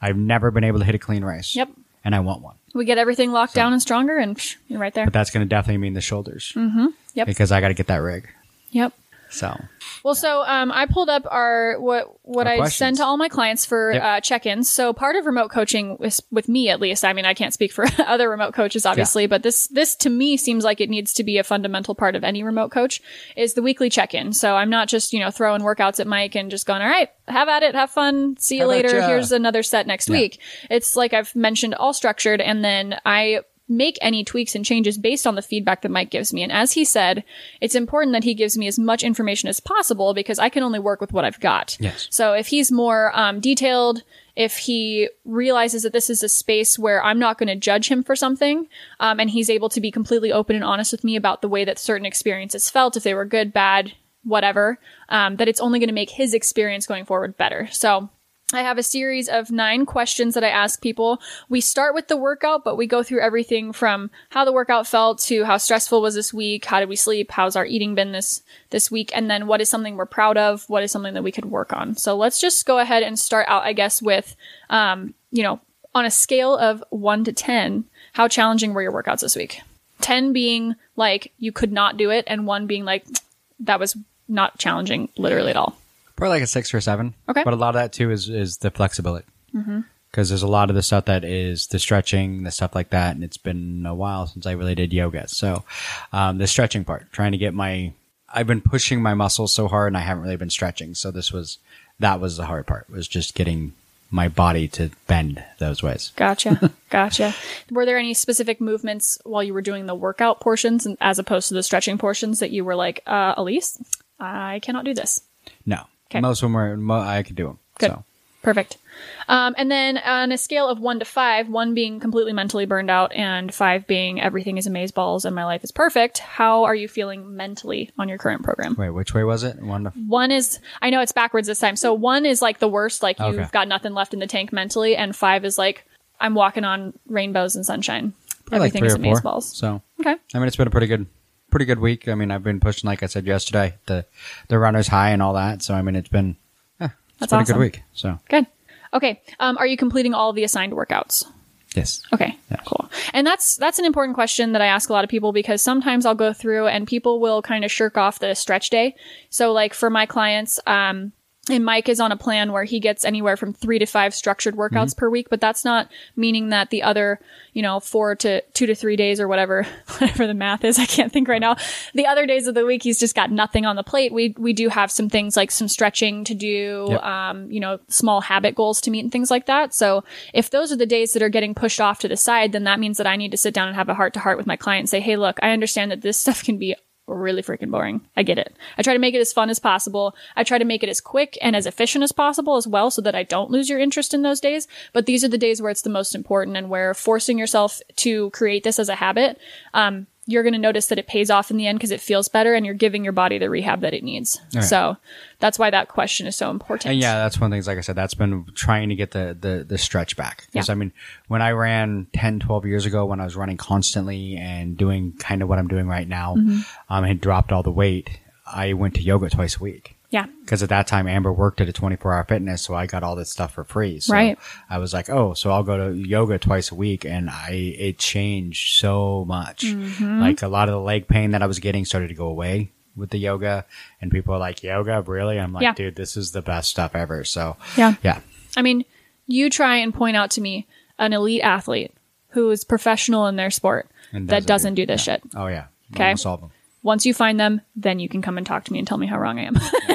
Speaker 3: I've never been able to hit a clean race.
Speaker 7: Yep.
Speaker 3: And I want one.
Speaker 7: We get everything locked down and stronger and psh, you're right there.
Speaker 3: But that's gonna definitely mean the shoulders.
Speaker 7: Mm-hmm. Yep.
Speaker 3: Because I gotta get that rig.
Speaker 7: Yep.
Speaker 3: So
Speaker 7: Well, so um, I pulled up our what what
Speaker 3: Our
Speaker 7: I
Speaker 3: questions.
Speaker 7: send to all my clients for
Speaker 3: Yep.
Speaker 7: uh, check-ins. So part of remote coaching with, with me, at least. I mean, I can't speak for other remote coaches, obviously, but this this to me seems like it needs to be a fundamental part of any remote coach is the weekly check-in. So I'm not just you know throwing workouts at Mike and just going, all right, have at it, have fun, see you
Speaker 3: How
Speaker 7: later. Here's another set next
Speaker 3: Yeah.
Speaker 7: week. It's like I've mentioned, all structured, and then I make any tweaks and changes based on the feedback that Mike gives me. And as he said, it's important that he gives me as much information as possible because I can only work with what I've got.
Speaker 3: Yes.
Speaker 7: So if he's more um, detailed, if he realizes that this is a space where I'm not going to judge him for something, um, and he's able to be completely open and honest with me about the way that certain experiences felt, if they were good, bad, whatever, um, that it's only going to make his experience going forward better. So I have a series of nine questions that I ask people. We start with the workout, but we go through everything from how the workout felt to how stressful was this week, how did we sleep, how's our eating been this this week, and then what is something we're proud of, what is something that we could work on. So let's just go ahead and start out, I guess, with um, you know, on a scale of one to ten, how challenging were your workouts this week? Ten being like you could not do it, and one being like that was not challenging literally at all.
Speaker 3: Probably like a six or seven.
Speaker 7: Okay.
Speaker 3: But a lot of that too is is the flexibility. Because there's a lot of the stuff that is the stretching, the stuff like that, and it's been a while since I really did yoga. So, um, the stretching part, trying to get my, I've been pushing my muscles so hard, and I haven't really been stretching. So this was, that was the hard part, was just getting my body to bend those ways.
Speaker 7: Gotcha. Gotcha. Were there any specific movements while you were doing the workout portions as opposed to the stretching portions that you were like, uh, Elise, I cannot do this?
Speaker 3: No,
Speaker 7: Okay.
Speaker 3: most of them were, mo- I could do them.
Speaker 7: Good.
Speaker 3: So
Speaker 7: Perfect. Um, and then on a scale of one to five, one being completely mentally burned out and five being everything is amaze balls and my life is perfect, how are you feeling mentally on your current program?
Speaker 3: wait, which way was it? One to
Speaker 7: One is, I know it's backwards this time. So one is like the worst, like you've got nothing left in the tank mentally, and five is like, I'm walking on rainbows and sunshine.
Speaker 3: probably like
Speaker 7: Everything is
Speaker 3: or four.
Speaker 7: amazeballs.
Speaker 3: So
Speaker 7: Okay.
Speaker 3: I mean, it's been a pretty good, pretty good week. I mean, I've been pushing, like I said yesterday, the the runners high and all that. So I mean, it's been yeah, it's
Speaker 7: That's
Speaker 3: been a good week. So
Speaker 7: Good. Okay. Um, are you completing all the assigned workouts?
Speaker 3: Yes.
Speaker 7: Okay, cool. And that's that's an important question that I ask a lot of people because sometimes I'll go through and people will kind of shirk off the stretch day. So like for my clients, um, and Mike is on a plan where he gets anywhere from three to five structured workouts per week, but that's not meaning that the other, you know, four to two to three days or whatever, whatever the math is, I can't think right now. The other days of the week, he's just got nothing on the plate. We, we do have some things like some stretching to do,
Speaker 3: Yep.
Speaker 7: um, you know, small habit goals to meet and things like that. So if those are the days that are getting pushed off to the side, then that means that I need to sit down and have a heart to heart with my client and say, Hey, look, I understand that this stuff can be really freaking boring. I get it. I try to make it as fun as possible. I try to make it as quick and as efficient as possible as well so that I don't lose your interest in those days. But these are the days where it's the most important and where forcing yourself to create this as a habit, um, you're going to notice that it pays off in the end because it feels better and you're giving your body the rehab that it needs.
Speaker 3: right.
Speaker 7: So that's why that question is so important.
Speaker 3: And yeah, that's one of the things, like I said, that's been trying to get the, the, the stretch back. Because,
Speaker 7: Yeah.
Speaker 3: I mean, when I ran 10, 12 years ago, when I was running constantly and doing kind of what I'm doing right now,
Speaker 7: Mm-hmm.
Speaker 3: um, had dropped all the weight, I went to yoga twice a week.
Speaker 7: Yeah.
Speaker 3: Because at that time, Amber worked at a 24 hour fitness, so I got all this stuff for free. So
Speaker 7: Right.
Speaker 3: I was like, oh, so I'll go to yoga twice a week, and I it changed so much.
Speaker 7: Mm-hmm.
Speaker 3: Like a lot of the leg pain that I was getting started to go away with the yoga, and people are like, yoga, really? I'm like,
Speaker 7: Yeah.
Speaker 3: dude, this is the best stuff ever. So
Speaker 7: Yeah.
Speaker 3: yeah,
Speaker 7: I mean, you try and point out to me an elite athlete who is professional in their sport
Speaker 3: And
Speaker 7: that doesn't
Speaker 3: do-
Speaker 7: do this
Speaker 3: yeah.
Speaker 7: shit.
Speaker 3: oh yeah,
Speaker 7: Okay.
Speaker 3: of them.
Speaker 7: Once you find them, then you can come and talk to me and tell me how wrong I am.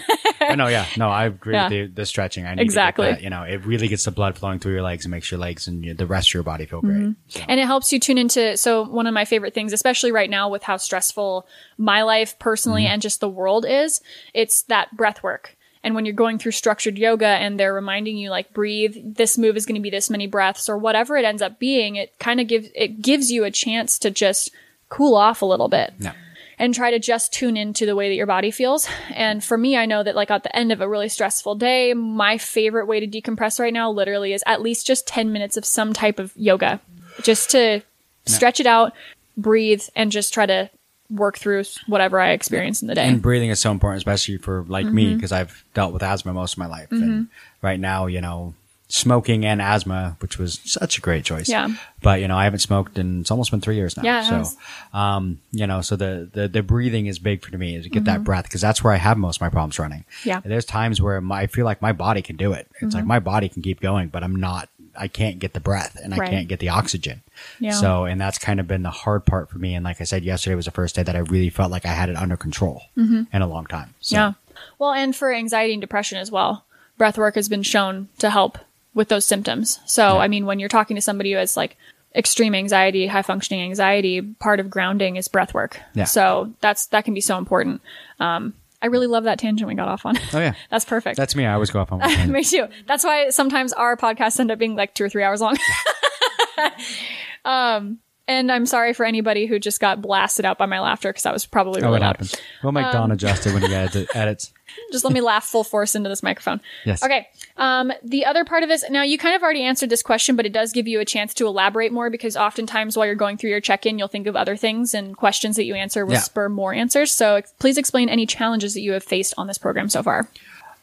Speaker 3: Know, yeah, no, I agree
Speaker 7: Yeah.
Speaker 3: with the, the stretching. I
Speaker 7: Exactly.
Speaker 3: That, you know, it really gets the blood flowing through your legs and makes your legs and your, the rest of your body feel great. Mm-hmm. So,
Speaker 7: and it helps you tune into so one of my favorite things especially right now with how stressful my life personally mm-hmm. and just the world is it's that breath work and when you're going through structured yoga and they're reminding you like breathe this move is going to be this many breaths or whatever it ends up being it kind of gives it gives you a chance to just cool off a little bit
Speaker 3: Yeah.
Speaker 7: And try to just tune into the way that your body feels. And for me, I know that like at the end of a really stressful day, my favorite way to decompress right now literally is at least just 10 minutes of some type of yoga just to stretch it out, breathe, and just try to work through whatever I experience in the day.
Speaker 3: And breathing is so important, especially for like me,
Speaker 7: Mm-hmm.
Speaker 3: because I've dealt with asthma most of my life. And right now, you know, smoking and asthma, which was such a great choice.
Speaker 7: Yeah.
Speaker 3: But, you know, I haven't smoked and it's almost been three years now.
Speaker 7: Yeah,
Speaker 3: so, um, you know, so the, the, the breathing is big for me is to get that breath because that's where I have most of my problems running.
Speaker 7: Mm-hmm. Yeah. Mm-hmm.
Speaker 3: And there's times where my, I feel like my body can do it. It's like my body can keep going, but I'm not, I can't get the breath and I can't get the oxygen.
Speaker 7: Yeah.
Speaker 3: So, and that's kind of been the hard part for me. And like I said, yesterday was the first day that I really felt like I had it under control in a long time. So,
Speaker 7: Yeah. Well, and for anxiety and depression as well, breath work has been shown to help with those symptoms. So, I mean, when you're talking to somebody who has like extreme anxiety, high functioning anxiety, part of grounding is breath work.
Speaker 3: Yeah.
Speaker 7: So that's that can be so important. Um, I really love that tangent we got off on.
Speaker 3: Oh, yeah.
Speaker 7: that's perfect.
Speaker 3: That's me. I always go off on one.
Speaker 7: Me too. That's why sometimes our podcasts end up being like two or three hours long. um, and I'm sorry for anybody who just got blasted out by my laughter because that was probably really
Speaker 3: Oh, it
Speaker 7: loud.
Speaker 3: happens. We'll make Don adjust it when he edits. edits.
Speaker 7: Just let me laugh full force into this microphone.
Speaker 3: Yes.
Speaker 7: Okay. Um, the other part of this, now you kind of already answered this question, but it does give you a chance to elaborate more because oftentimes while you're going through your check-in, you'll think of other things and questions that you answer will
Speaker 3: Yeah.
Speaker 7: spur more answers. So ex- please explain any challenges that you have faced on this program so far.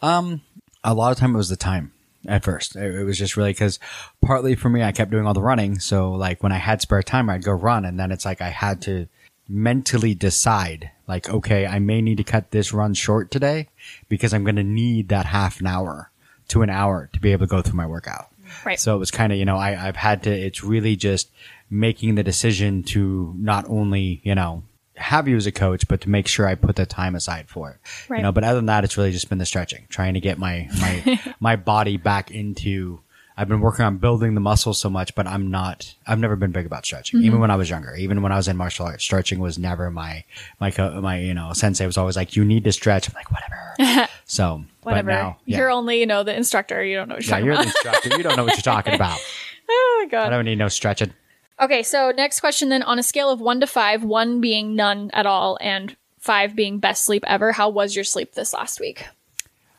Speaker 3: Um, A lot of time it was the time at first. It, was just really because partly for me, I kept doing all the running. So like when I had spare time, I'd go run. And then it's like I had to mentally decide like, okay, I may need to cut this run short today because I'm going to need that half an hour to an hour to be able to go through my workout.
Speaker 7: Right.
Speaker 3: So it was kind of, you know, I, I've had to, it's really just making the decision to not only, you know, have you as a coach, but to make sure I put the time aside for it.
Speaker 7: Right.
Speaker 3: You know, but other than that, it's really just been the stretching, trying to get my, my, my body back into, I've been working on building the muscles so much, but I'm not, I've never been big about stretching.
Speaker 7: Mm-hmm.
Speaker 3: Even when I was younger, even when I was in martial arts, stretching was never my, my, co- my, you know, sensei was always like, you need to stretch. I'm like, whatever. so,
Speaker 7: Whatever.
Speaker 3: but now, yeah.
Speaker 7: You're only, you know, the instructor. You don't know what you're
Speaker 3: yeah,
Speaker 7: talking
Speaker 3: you're the
Speaker 7: about.
Speaker 3: instructor. You don't know what you're talking about.
Speaker 7: oh my god!
Speaker 3: I don't need no stretching.
Speaker 7: Okay, so next question then on a scale of one to five, one being none at all and five being best sleep ever, how was your sleep this last week?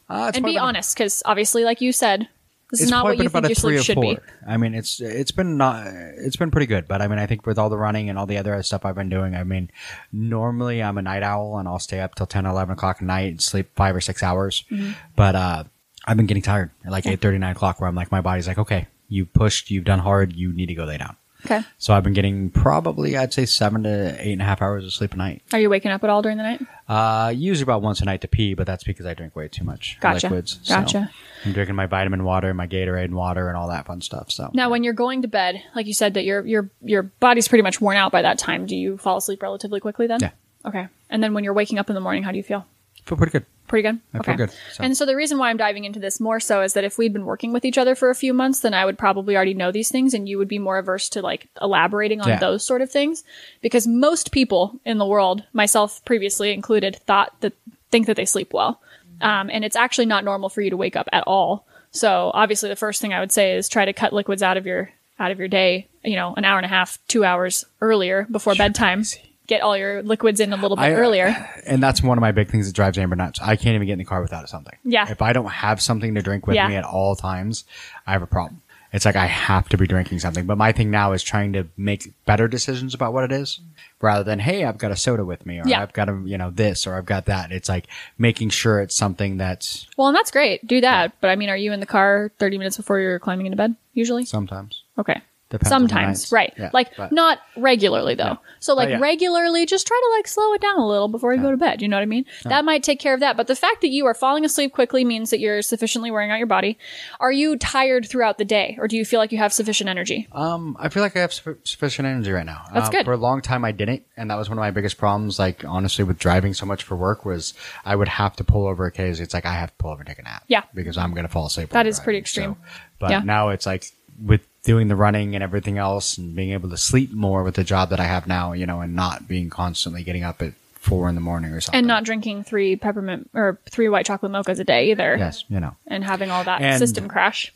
Speaker 3: Uh, it's
Speaker 7: And be honest, because obviously, like you said, this is not what you think your sleep should
Speaker 3: four.
Speaker 7: be.
Speaker 3: I mean, it's it's been not it's been pretty good, but I mean, I think with all the running and all the other stuff I've been doing, I mean, normally I'm a night owl and I'll stay up till 10, 11 o'clock at night and sleep five or six hours.
Speaker 7: Mm-hmm.
Speaker 3: But uh, I've been getting tired at like eight thirty, nine o'clock where I'm like, my body's like, okay, you pushed, you've done hard, you need to go lay down.
Speaker 7: Okay.
Speaker 3: So I've been getting probably, I'd say seven to eight and a half hours of sleep a night.
Speaker 7: Are you waking up at all during the night?
Speaker 3: Uh, usually about once a night to pee, but that's because I drink way too much
Speaker 7: Gotcha.
Speaker 3: liquids. So
Speaker 7: Gotcha.
Speaker 3: I'm drinking my vitamin water, my Gatorade and water and all that fun stuff. So
Speaker 7: Now, when you're going to bed, like you said, that your your your body's pretty much worn out by that time. Do you fall asleep relatively quickly then?
Speaker 3: Yeah.
Speaker 7: Okay. And then when you're waking up in the morning, how do you feel?
Speaker 3: Feel pretty good.
Speaker 7: Pretty good.
Speaker 3: I feel good, so.
Speaker 7: And so the reason why I'm diving into this more so is that if we'd been working with each other for a few months, then I would probably already know these things, and you would be more averse to like elaborating on
Speaker 3: Yeah.
Speaker 7: those sort of things, because most people in the world, myself previously included, thought that think that they sleep well, um, and it's actually not normal for you to wake up at all. So obviously, the first thing I would say is try to cut liquids out of your out of your day. You know, an hour and a half, two hours earlier before bedtime. Get all your liquids in a little bit
Speaker 3: I- uh,
Speaker 7: earlier.
Speaker 3: And that's one of my big things that drives Amber nuts. I can't even get in the car without something.
Speaker 7: Yeah.
Speaker 3: If I don't have something to drink with
Speaker 7: Yeah.
Speaker 3: me at all times, I have a problem. It's like I have to be drinking something. But my thing now is trying to make better decisions about what it is rather than, hey, I've got a soda with me or
Speaker 7: Yeah.
Speaker 3: I've got a, you know, this or I've got that. It's like making sure it's something that's
Speaker 7: Well, and that's great. Do that. But I mean, are you in the car 30 minutes before you're climbing into bed usually?
Speaker 3: sometimes.
Speaker 7: Okay.
Speaker 3: Depends
Speaker 7: Sometimes, right.
Speaker 3: Yeah,
Speaker 7: like
Speaker 3: but-
Speaker 7: not regularly though. So like
Speaker 3: yeah.
Speaker 7: regularly just try to like slow it down a little before you go to bed. You know what I mean? That might take care of that. But the fact that you are falling asleep quickly means that you're sufficiently wearing out your body. Are you tired throughout the day or do you feel like you have sufficient energy?
Speaker 3: Um, I feel like I have su- sufficient energy right now.
Speaker 7: That's
Speaker 3: Uh,
Speaker 7: good.
Speaker 3: For a long time, I didn't, and that was one of my biggest problems. Like honestly, with driving so much for work, was I would have to pull over occasionally. It's like I have to pull over and take a nap.
Speaker 7: Yeah.
Speaker 3: because I'm gonna fall asleep.
Speaker 7: That
Speaker 3: is
Speaker 7: is pretty extreme.
Speaker 3: So- but
Speaker 7: Yeah.
Speaker 3: now it's like with doing the running and everything else, and being able to sleep more with the job that I have now, you know, and not being constantly getting up at four in the morning or something.
Speaker 7: And not drinking three peppermint or three white chocolate mochas a day either.
Speaker 3: yes, you know.
Speaker 7: And having all that
Speaker 3: And-
Speaker 7: system crash.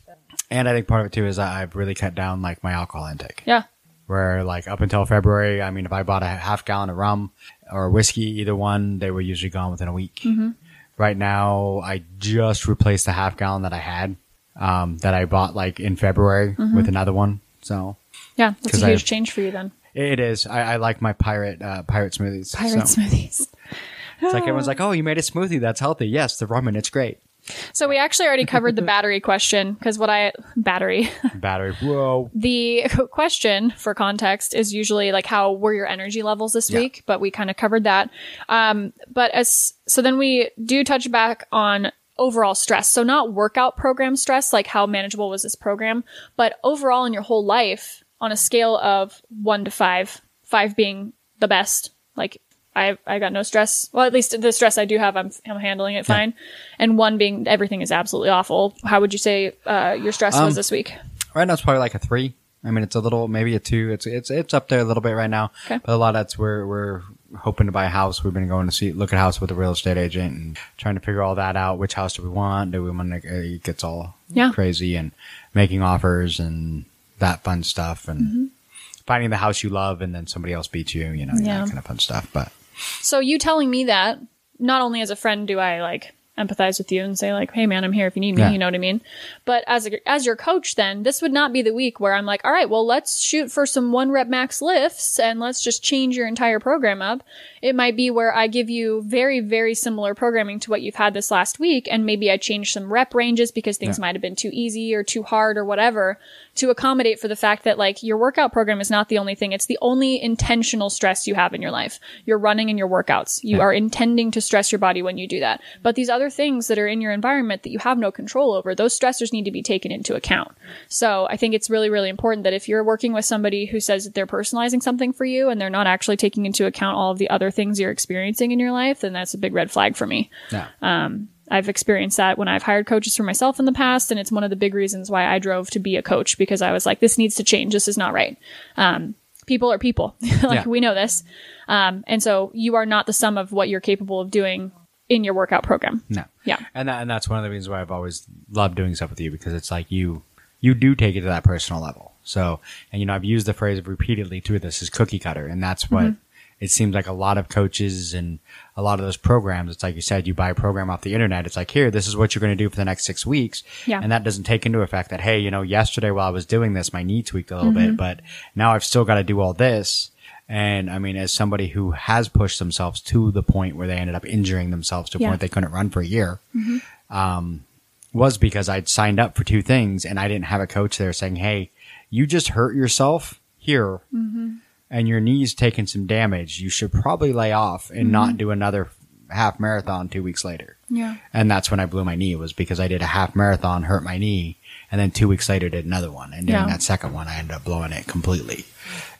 Speaker 3: And I think part of it too is that I've really cut down like my alcohol intake.
Speaker 7: Yeah.
Speaker 3: where like up until February, I mean, if I bought a half gallon of rum or whiskey, either one, they were usually gone within a week.
Speaker 7: Mm-hmm.
Speaker 3: Right now, I just replaced the half gallon that I had, um, that I bought like in February
Speaker 7: Mm-hmm.
Speaker 3: with another one. So
Speaker 7: Yeah. That's a huge
Speaker 3: I-
Speaker 7: change for you then.
Speaker 3: it is. I, I like my pirate, uh, pirate smoothies.
Speaker 7: Pirate
Speaker 3: so,
Speaker 7: smoothies.
Speaker 3: It's like everyone's like, oh, you made a smoothie. That's healthy. Yes, the rum and it's great.
Speaker 7: So we actually already covered the battery question because what I battery
Speaker 3: Battery. Whoa.
Speaker 7: the question for context is usually like how were your energy levels this
Speaker 3: Yeah.
Speaker 7: week, but we kind of covered that. Um, but as so then we do touch back on overall stress. So not workout program stress, like how manageable was this program, but overall in your whole life on a scale of one to five, five being the best, like I I got no stress. Well, at least the stress I do have, I'm I'm handling it fine. And one being everything is absolutely awful. How would you say uh, your stress
Speaker 3: Um,
Speaker 7: was this week?
Speaker 3: Right now, it's probably like a three. I mean, it's a little, maybe a two. It's it's it's up there a little bit right now.
Speaker 7: Okay.
Speaker 3: But a lot of that's we're we're hoping to buy a house. We've been going to see look at a house with a real estate agent and trying to figure all that out. Which house do we want? Do we want to? It gets all
Speaker 7: Yeah.
Speaker 3: crazy and making offers and that fun stuff and
Speaker 7: Mm-hmm.
Speaker 3: finding the house you love and then somebody else beats you. You know,
Speaker 7: Yeah.
Speaker 3: that kind of fun stuff. But
Speaker 7: So you telling me that not only as a friend do I like empathize with you and say like, "Hey man, I'm here if you need me,"
Speaker 3: Yeah.
Speaker 7: you know what I mean? But as a, as your coach then, this would not be the week where I'm like, "All right, well, let's shoot for some one rep max lifts and let's just change your entire program up." It might be where I give you very very similar programming to what you've had this last week and maybe I change some rep ranges because things
Speaker 3: Yeah.
Speaker 7: might have been too easy or too hard or whatever to accommodate for the fact that like your workout program is not the only thing. It's the only intentional stress you have in your life. You're running and your workouts. You are intending to stress your body when you do that. But these other things that are in your environment that you have no control over, those stressors need to be taken into account. So I think it's really, really important that if you're working with somebody who says that they're personalizing something for you and they're not actually taking into account all of the other things you're experiencing in your life, then that's a big red flag for me.
Speaker 3: yeah, um,
Speaker 7: I've experienced that when I've hired coaches for myself in the past, and it's one of the big reasons why I drove to be a coach because I was like, this needs to change. This is not right. Um, people are people. like
Speaker 3: Yeah.
Speaker 7: we know this. Um, and so you are not the sum of what you're capable of doing in your workout program.
Speaker 3: no.
Speaker 7: Yeah.
Speaker 3: And that, and that's one of the reasons why I've always loved doing stuff with you because it's like you you do take it to that personal level. So, and you know, I've used the phrase repeatedly too. This is cookie cutter, and that's what it seems like. A lot of coaches and a lot of those programs. It's like you said, you buy a program off the internet. It's like here, this is what you're going to do for the next six weeks,
Speaker 7: Yeah.
Speaker 3: and that doesn't take into effect that hey, you know, yesterday while I was doing this, my knee tweaked a little bit, mm-hmm. but now I've still got to do all this. And I mean, as somebody who has pushed themselves to the point where they ended up injuring themselves to a
Speaker 7: Yeah.
Speaker 3: point they couldn't run for a year, mm-hmm. um, was because I'd signed up for two things and I didn't have a coach there saying, Hey, you just hurt yourself here mm-hmm. And your knee's taking some damage. You should probably lay off and not mm-hmm. do another half marathon two weeks later.
Speaker 7: Yeah.
Speaker 3: And that's when I blew my knee was because I did a half marathon, hurt my knee, and then two weeks later did another one. And during
Speaker 7: Yeah.
Speaker 3: that second one, I ended up blowing it completely.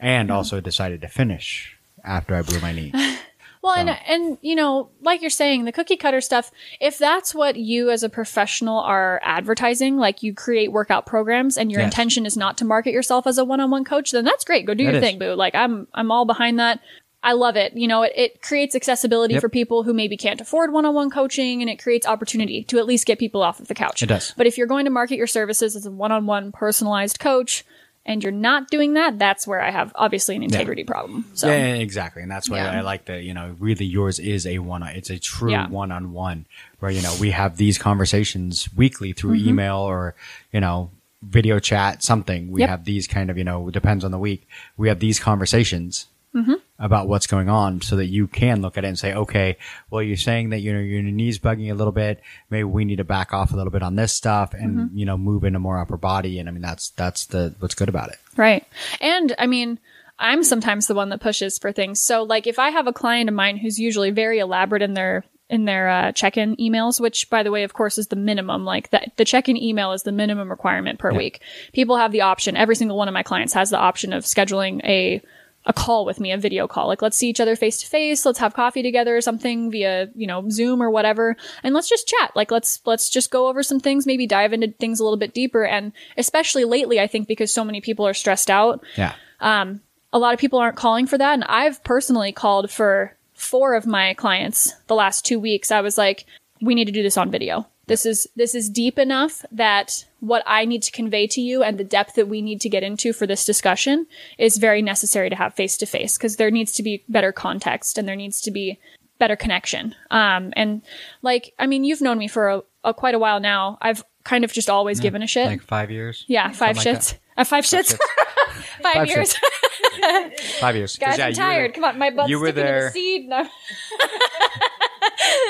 Speaker 3: And also decided to finish after I blew my knee.
Speaker 7: Well, and and you know, like you're saying, the cookie cutter stuff. If that's what you as a professional are advertising, like you create workout programs, and your
Speaker 3: Yes.
Speaker 7: intention is not to market yourself as a one-on-one coach, then that's great. Go do
Speaker 3: That
Speaker 7: your
Speaker 3: is.
Speaker 7: thing, boo. Like I'm, I'm all behind that. I love it. You know, it, it creates accessibility
Speaker 3: Yep.
Speaker 7: for people who maybe can't afford one-on-one coaching, and it creates opportunity to at least get people off of the couch.
Speaker 3: It does.
Speaker 7: But if you're going to market your services as a one-on-one personalized coach, and you're not doing that, that's where I have obviously an integrity problem. So.
Speaker 3: Yeah, yeah, exactly. And that's why
Speaker 7: Yeah.
Speaker 3: I like that, you know, really yours is a one, on it's a true one on one where, you know, we have these conversations weekly through
Speaker 7: Mm-hmm.
Speaker 3: email or, you know, video chat, something. We
Speaker 7: Yep.
Speaker 3: have these kind of, you know, depends on the week. We have these conversations
Speaker 7: Mm-hmm.
Speaker 3: about what's going on so that you can look at it and say, okay, well, you're saying that, you know, your knees bugging a little bit. Maybe we need to back off a little bit on this stuff and,
Speaker 7: Mm-hmm.
Speaker 3: you know, move into more upper body. And I mean, that's, that's the, what's good about it.
Speaker 7: Right. And I mean, I'm sometimes the one that pushes for things. So like if I have a client of mine who's usually very elaborate in their in their uh, check-in emails, which by the way, of course, is the minimum. Like that, the check-in email is the minimum requirement per week. People have the option. Every single one of my clients has the option of scheduling a a call with me, a video call. Like let's see each other face to face. Let's have coffee together or something via, you know, Zoom or whatever. And let's just chat. Like let's, let's just go over some things, maybe dive into things a little bit deeper. And especially lately, I think because so many people are stressed out,
Speaker 3: Yeah.
Speaker 7: Um, a lot of people aren't calling for that. And I've personally called for four of my clients the last two weeks. I was like, we need to do this on video. This is, this is deep enough that what I need to convey to you and the depth that we need to get into for this discussion is very necessary to have face to face because there needs to be better context and there needs to be better connection. Um, and like, I mean, you've known me for a, a quite a while now. I've kind of just always given a shit.
Speaker 3: Like five years.
Speaker 7: yeah. Five
Speaker 3: something like
Speaker 7: shits. Uh, five shits. five,
Speaker 3: Five
Speaker 7: years.
Speaker 3: Five years.
Speaker 7: Guys,
Speaker 3: yeah,
Speaker 7: I'm
Speaker 3: were-
Speaker 7: tired. Come on, my butt's
Speaker 3: you were
Speaker 7: sticking in
Speaker 3: there.
Speaker 7: the seed. No.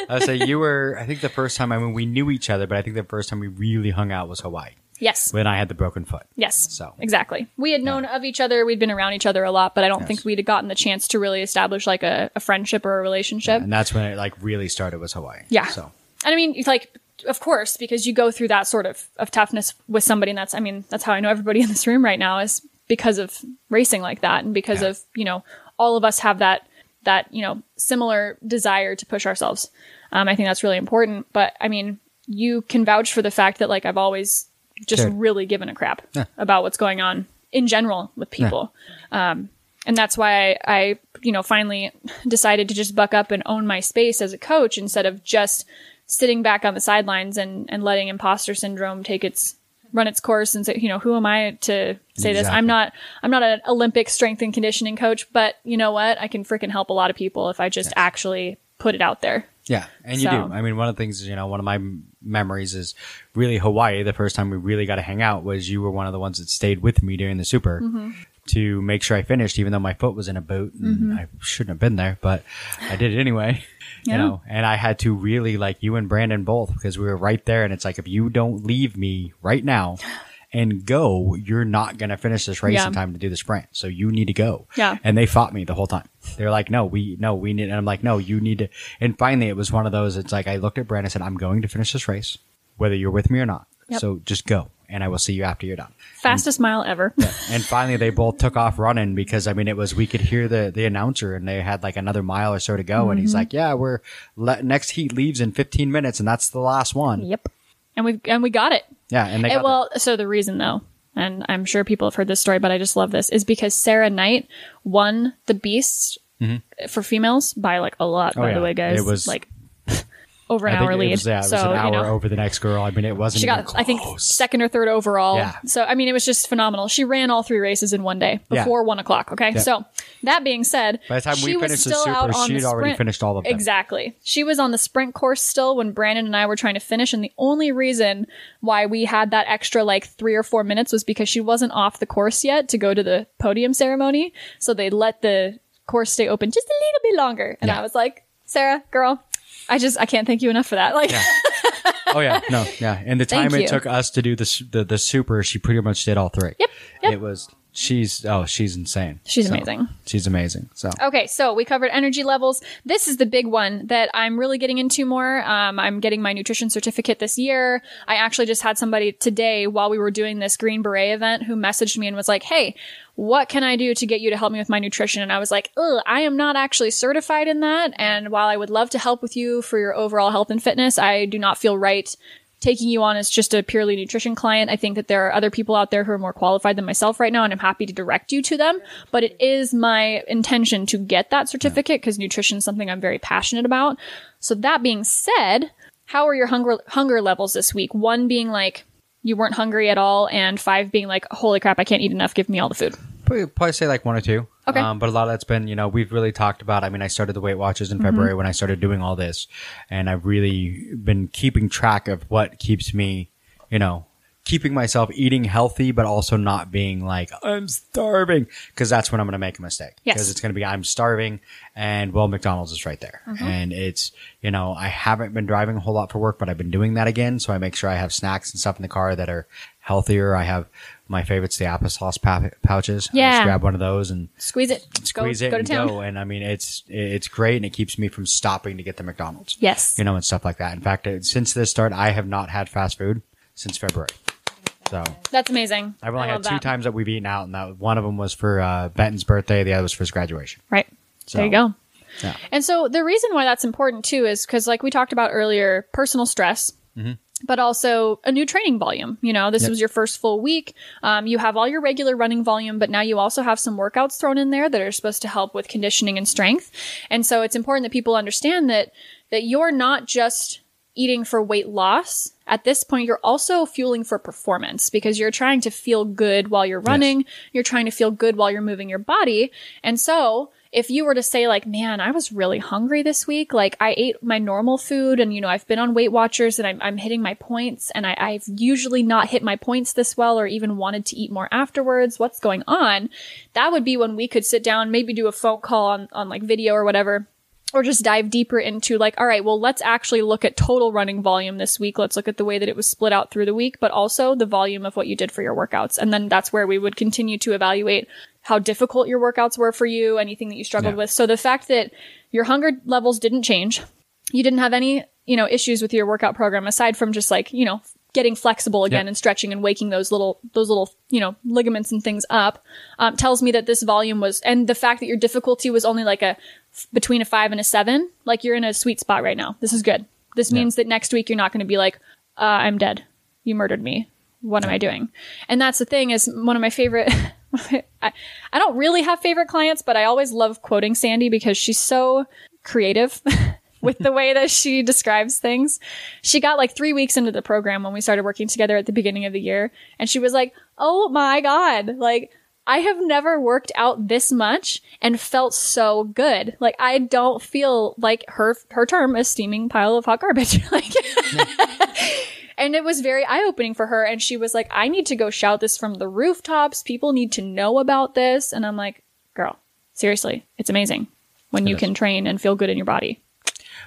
Speaker 3: I say you were. I think the first time. I mean, we knew each other, but I think the first time we really hung out was Hawaii
Speaker 7: Yes.
Speaker 3: when I had the broken foot.
Speaker 7: Yes.
Speaker 3: So-
Speaker 7: exactly. We had known of each other. We'd been around each other a lot, but I don't think we'd gotten the chance to really establish like a, a friendship or a relationship.
Speaker 3: and that's when it like really started was Hawaii.
Speaker 7: Yeah.
Speaker 3: So
Speaker 7: And I mean, it's like, of course, because you go through that sort of, of toughness with somebody, and that's, I mean, that's how I know everybody in this room right now is because of racing like that, and because
Speaker 3: Yeah.
Speaker 7: of you know, all of us have that that you know similar desire to push ourselves. Um, I think that's really important. But I mean, you can vouch for the fact that like I've always just
Speaker 3: Sure.
Speaker 7: really given a crap
Speaker 3: Yeah.
Speaker 7: about what's going on in general with people. Um, and that's why I, I, you know, finally decided to just buck up and own my space as a coach instead of just sitting back on the sidelines and, and letting imposter syndrome take its run its course and say, you know, who am I to say this? I'm not, I'm not an Olympic strength and conditioning coach, but you know what? I can freaking help a lot of people if I just actually put it out there.
Speaker 3: yeah, and you
Speaker 7: So-
Speaker 3: do. I mean, one of the things is, you know, one of my memories is really Hawaii. The first time we really got to hang out was you were one of the ones that stayed with me during the super.
Speaker 7: Mm-hmm.
Speaker 3: To make sure I finished, even though my foot was in a boot, and I shouldn't have been there, but I did it anyway.
Speaker 7: Yeah.
Speaker 3: You know, and I had to really like you and Brandon both because we were right there, and it's like if you don't leave me right now and go, you're not gonna finish this race
Speaker 7: Yeah.
Speaker 3: in time to do the sprint. So you need to go.
Speaker 7: Yeah.
Speaker 3: And they fought me the whole time. They're like, no, we, no, we need, and I'm like, no, you need to. And finally, it was one of those. It's like I looked at Brandon and said, I'm going to finish this race, whether you're with me or not.
Speaker 7: Yep.
Speaker 3: So just go, and I will see you after you're done.
Speaker 7: Fastest mile ever.
Speaker 3: And finally, they both took off running because I mean, it was we could hear the the announcer, and they had like another mile or so to go, and
Speaker 7: Mm-hmm.
Speaker 3: he's like, yeah, we're le- next heat leaves in 15 minutes, and that's the last one.
Speaker 7: yep. And we and we got it.
Speaker 3: Yeah, and they
Speaker 7: It- well, so the reason though, and I'm sure people have heard this story, but I just love this, is because Sarah Knight won the Beast for females by like a lot.
Speaker 3: Mm-hmm. Oh,
Speaker 7: by
Speaker 3: yeah.
Speaker 7: the way, guys,
Speaker 3: It was-
Speaker 7: like over an hour lead.
Speaker 3: was, yeah, it was
Speaker 7: so
Speaker 3: an hour
Speaker 7: you know,
Speaker 3: over the next girl. I mean, it wasn't.
Speaker 7: she got I think second or third overall.
Speaker 3: Yeah.
Speaker 7: So I mean, it was just phenomenal. She ran all three races in one day
Speaker 3: Yeah.
Speaker 7: before one o'clock. Okay, so that being said,
Speaker 3: By the time
Speaker 7: she
Speaker 3: we
Speaker 7: was
Speaker 3: finished the
Speaker 7: still
Speaker 3: super,
Speaker 7: out on
Speaker 3: she'd
Speaker 7: the
Speaker 3: already finished all of them.
Speaker 7: Exactly. She was on the sprint course still when Brandon and I were trying to finish, and the only reason why we had that extra like three or four minutes was because she wasn't off the course yet to go to the podium ceremony. So they let the course stay open just a little bit longer. And
Speaker 3: Yeah.
Speaker 7: I was like, Sarah, girl, I just I can't thank you enough for that. Like
Speaker 3: Oh yeah, no, yeah. And the time
Speaker 7: Thank
Speaker 3: it
Speaker 7: you.
Speaker 3: took us to do the the, the super, she pretty much did all three.
Speaker 7: Yep, yep.
Speaker 3: It was she's oh she's insane.
Speaker 7: She's
Speaker 3: So,
Speaker 7: amazing.
Speaker 3: She's amazing. So
Speaker 7: Okay, so we covered energy levels. This is the big one that I'm really getting into more. Um, I'm getting my nutrition certificate this year. I actually just had somebody today while we were doing this Green Beret event who messaged me and was like, Hey, what can I do to get you to help me with my nutrition? And I was like, Ugh, I am not actually certified in that. And while I would love to help with you for your overall health and fitness, I do not feel right taking you on as just a purely nutrition client. I think that there are other people out there who are more qualified than myself right now, and I'm happy to direct you to them. But it is my intention to get that certificate because nutrition is something I'm very passionate about. So that being said, how are your hunger hunger levels this week? One being like you weren't hungry at all, and five being like, holy crap, I can't eat enough. Give me all the food.
Speaker 3: probably, probably say like one or two.
Speaker 7: Okay.
Speaker 3: Um, but a lot of that's been, you know, we've really talked about. I mean, I started the Weight Watchers in
Speaker 7: Mm-hmm.
Speaker 3: February when I started doing all this, and I've really been keeping track of what keeps me, you know, keeping myself eating healthy, but also not being like I'm starving, because that's when I'm going to make a mistake.
Speaker 7: Yes.
Speaker 3: Because it's going to be I'm starving, and well, McDonald's is right there,
Speaker 7: Mm-hmm.
Speaker 3: and it's you know I haven't been driving a whole lot for work, but I've been doing that again, so I make sure I have snacks and stuff in the car that are healthier. I have my favorites, the applesauce pou- pouches. I
Speaker 7: Yeah.
Speaker 3: just grab one of those and
Speaker 7: Squeeze it.
Speaker 3: squeeze
Speaker 7: go,
Speaker 3: it
Speaker 7: go to
Speaker 3: and
Speaker 7: town.
Speaker 3: go. And I mean, it's it's great, and it keeps me from stopping to get the McDonald's.
Speaker 7: Yes.
Speaker 3: you know, and stuff like that. In fact, since this start, I have not had fast food since February. So
Speaker 7: That's amazing.
Speaker 3: I've only
Speaker 7: I
Speaker 3: had two
Speaker 7: that.
Speaker 3: times that we've eaten out, and that one of them was for uh, Benton's birthday. The other was for his graduation.
Speaker 7: Right.
Speaker 3: So,
Speaker 7: there you go.
Speaker 3: yeah.
Speaker 7: And so the reason why that's important too is because, like we talked about earlier, personal stress. But also a new training volume. You know, this
Speaker 3: Yep.
Speaker 7: was your first full week. Um, you have all your regular running volume, but now you also have some workouts thrown in there that are supposed to help with conditioning and strength. And so it's important that people understand that that you're not just eating for weight loss. At this point, you're also fueling for performance because you're trying to feel good while you're running. You're trying to feel good while you're moving your body. And so if you were to say like, man, I was really hungry this week, like I ate my normal food and, you know, I've been on Weight Watchers and I'm, I'm hitting my points and I, I've usually not hit my points this well or even wanted to eat more afterwards. What's going on? That would be when we could sit down, maybe do a phone call on, on like video or whatever or just dive deeper into like, all right, well, let's actually look at total running volume this week. Let's look at the way that it was split out through the week, but also the volume of what you did for your workouts. And then that's where we would continue to evaluate how difficult your workouts were for you, anything that you struggled
Speaker 3: Yeah.
Speaker 7: with. So the fact that your hunger levels didn't change, you didn't have any, you know, issues with your workout program aside from just like, you know, getting flexible again
Speaker 3: Yep.
Speaker 7: and stretching and waking those little those little you know ligaments and things up um, tells me that this volume was and the fact that your difficulty was only like a between a five and a seven like you're in a sweet spot right now. This is good. This means that next week you're not going to be like uh, i'm dead. You murdered me. What am i doing? And that's the thing is one of my favorite I, I don't really have favorite clients but i always love quoting sandy because she's so creative with the way that she describes things. She got like three weeks into the program when we started working together at the beginning of the year. And she was like, Oh my God. Like, I have never worked out this much and felt so good. Like, I don't feel like her, her term, a steaming pile of hot garbage. like, and it was very eye opening for her. And she was like, I need to go shout this from the rooftops. People need to know about this. And I'm like, girl, seriously, it's amazing when you
Speaker 3: is.
Speaker 7: can train and feel good in your body.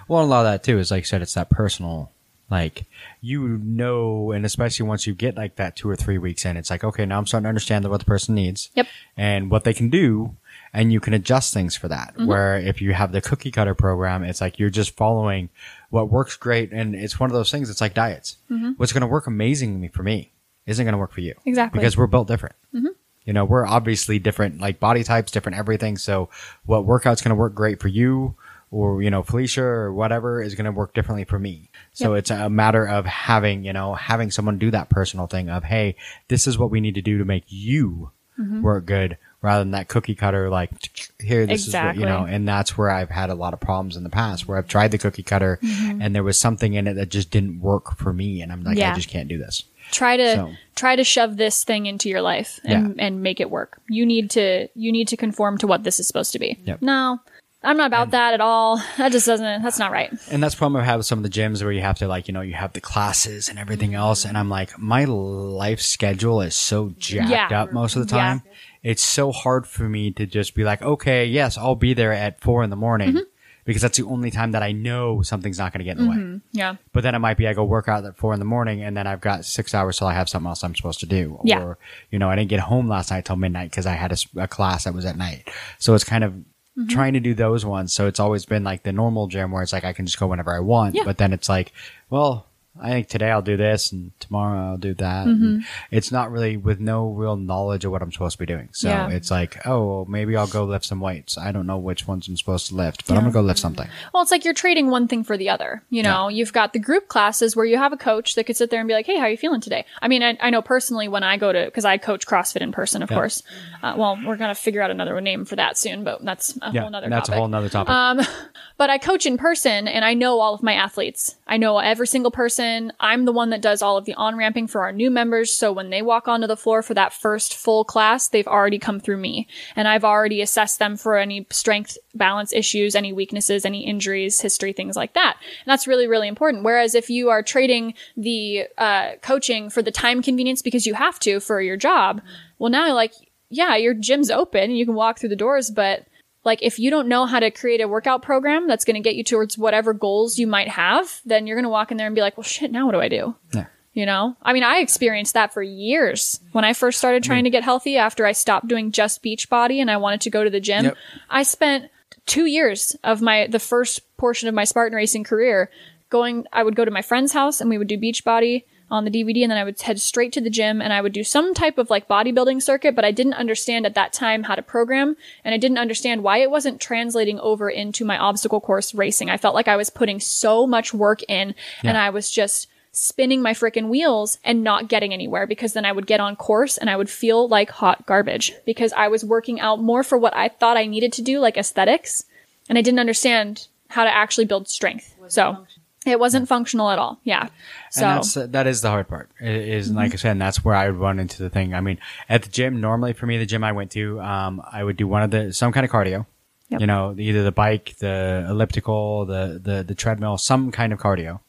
Speaker 3: Well, a lot of that too is like I said, it's that personal. Like you know, and especially once you get like that two or three weeks in, it's like okay, now I'm starting to understand what the person needs.
Speaker 7: Yep.
Speaker 3: And what they can do, and you can adjust things for that.
Speaker 7: Mm-hmm.
Speaker 3: Where if you have the cookie cutter program, it's like you're just following what works great, and it's one of those things. It's like diets. Mm-hmm. What's going to work amazingly for me isn't going to work for you.
Speaker 7: Exactly.
Speaker 3: Because we're built different. Mm-hmm. You know, we're obviously different, like body types, different everything. So what workout's going to work great for you or, you know, Felicia or whatever is going to work differently for me. So it's a matter of having, you know, having someone do that personal thing of, Hey, this is what we need to do to make you mm-hmm. work good rather than that cookie cutter, like here, this is what, you know, and that's where I've had a lot of problems in the past where I've tried the cookie cutter mm-hmm. and there was something in it that just didn't work for me. And I'm like,
Speaker 7: Yeah.
Speaker 3: I just can't do this.
Speaker 7: try to
Speaker 3: So-
Speaker 7: try to shove this thing into your life and, and make it work. You need to you need to conform to what this is supposed to be.
Speaker 3: Yep.
Speaker 7: No, I'm not about that at all. That just doesn't. That's not right.
Speaker 3: And that's the problem I have with some of the gyms where you have to like, you know, you have the classes and everything else. And I'm like, my life schedule is so jacked
Speaker 7: Yeah.
Speaker 3: up most of the
Speaker 7: Yeah.
Speaker 3: It's so hard for me to just be like, okay, yes, I'll be there at four in the morning.
Speaker 7: Mm-hmm.
Speaker 3: because that's the only time that I know something's not going to get in the way.
Speaker 7: Yeah.
Speaker 3: But then it might be I go work out at four in the morning and then I've got six hours till I have something else I'm supposed to do.
Speaker 7: Yeah.
Speaker 3: Or, you know, I didn't get home last night till midnight because I had a class that was at night. So it's kind of
Speaker 7: Mm-hmm.
Speaker 3: trying to do those ones. So it's always been like the normal gym where it's like I can just go whenever I want.
Speaker 7: Yeah.
Speaker 3: But then it's like, well, I think today I'll do this and tomorrow I'll do that.
Speaker 7: Mm-hmm.
Speaker 3: It's not really with no real knowledge of what I'm supposed to be doing. So
Speaker 7: Yeah.
Speaker 3: it's like, oh, well, maybe I'll go lift some weights. I don't know which ones I'm supposed to lift, but I'm going to go lift something.
Speaker 7: Well, it's like you're trading one thing for the other. You know, you've got the group classes where you have a coach that could sit there and be like, "Hey, how are you feeling today?" I mean, I, I know personally when I go to because I coach CrossFit in person, of
Speaker 3: Yeah.
Speaker 7: course. Uh, well, we're gonna figure out another name for that soon, but that's a
Speaker 3: Yeah.
Speaker 7: whole nother
Speaker 3: that's
Speaker 7: topic.
Speaker 3: a whole nother topic.
Speaker 7: but I coach in person and I know all of my athletes. I know every single person. I'm the one that does all of the on ramping for our new members. So when they walk onto the floor for that first full class, they've already come through me and I've already assessed them for any strength balance issues, any weaknesses, any injuries, history, things like that. And that's really, really important. Whereas if you are trading the uh, coaching for the time convenience because you have to for your job, well, now like, yeah, your gym's open, you can walk through the doors, but like if you don't know how to create a workout program that's going to get you towards whatever goals you might have, then you're going to walk in there and be like, well, shit, now what do I do?
Speaker 3: Yeah.
Speaker 7: You know, I mean, I experienced that for years when I first started trying to get healthy after I stopped doing just Beachbody and I wanted to go to the gym.
Speaker 3: Yep.
Speaker 7: I spent two years of my, the first portion of my Spartan racing career going, I would go to my friend's house and we would do beach body on the DVD and then I would head straight to the gym and I would do some type of like bodybuilding circuit, but I didn't understand at that time how to program and I didn't understand why it wasn't translating over into my obstacle course racing. I felt like I was putting so much work in and I was just spinning my freaking wheels and not getting anywhere because then I would get on course and I would feel like hot garbage because I was working out more for what I thought I needed to do, like aesthetics, and I didn't understand how to actually build strength. So it wasn't functional at all. Yeah. So
Speaker 3: and that's that is the hard part. It is like I said, and that's where I would run into the thing. I mean, at the gym, normally for me, the gym I went to, um, I would do one of the some kind of cardio.
Speaker 7: Yep.
Speaker 3: You know, either the bike, the elliptical, the the the treadmill, some kind of cardio,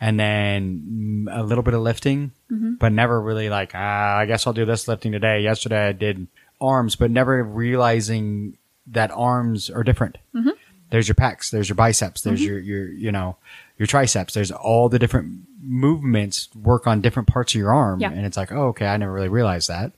Speaker 3: and then a little bit of lifting, Hmm. but never really like. Ah, I guess I'll do this lifting today. Yesterday I did arms, but never realizing that arms are different there's your pecs, there's your biceps, there's
Speaker 7: Mm-hmm.
Speaker 3: your, your, you know, your triceps. There's all the different movements work on different parts of your arm.
Speaker 7: Yeah. Mm-hmm.
Speaker 3: And it's like, oh, okay, I never really realized that.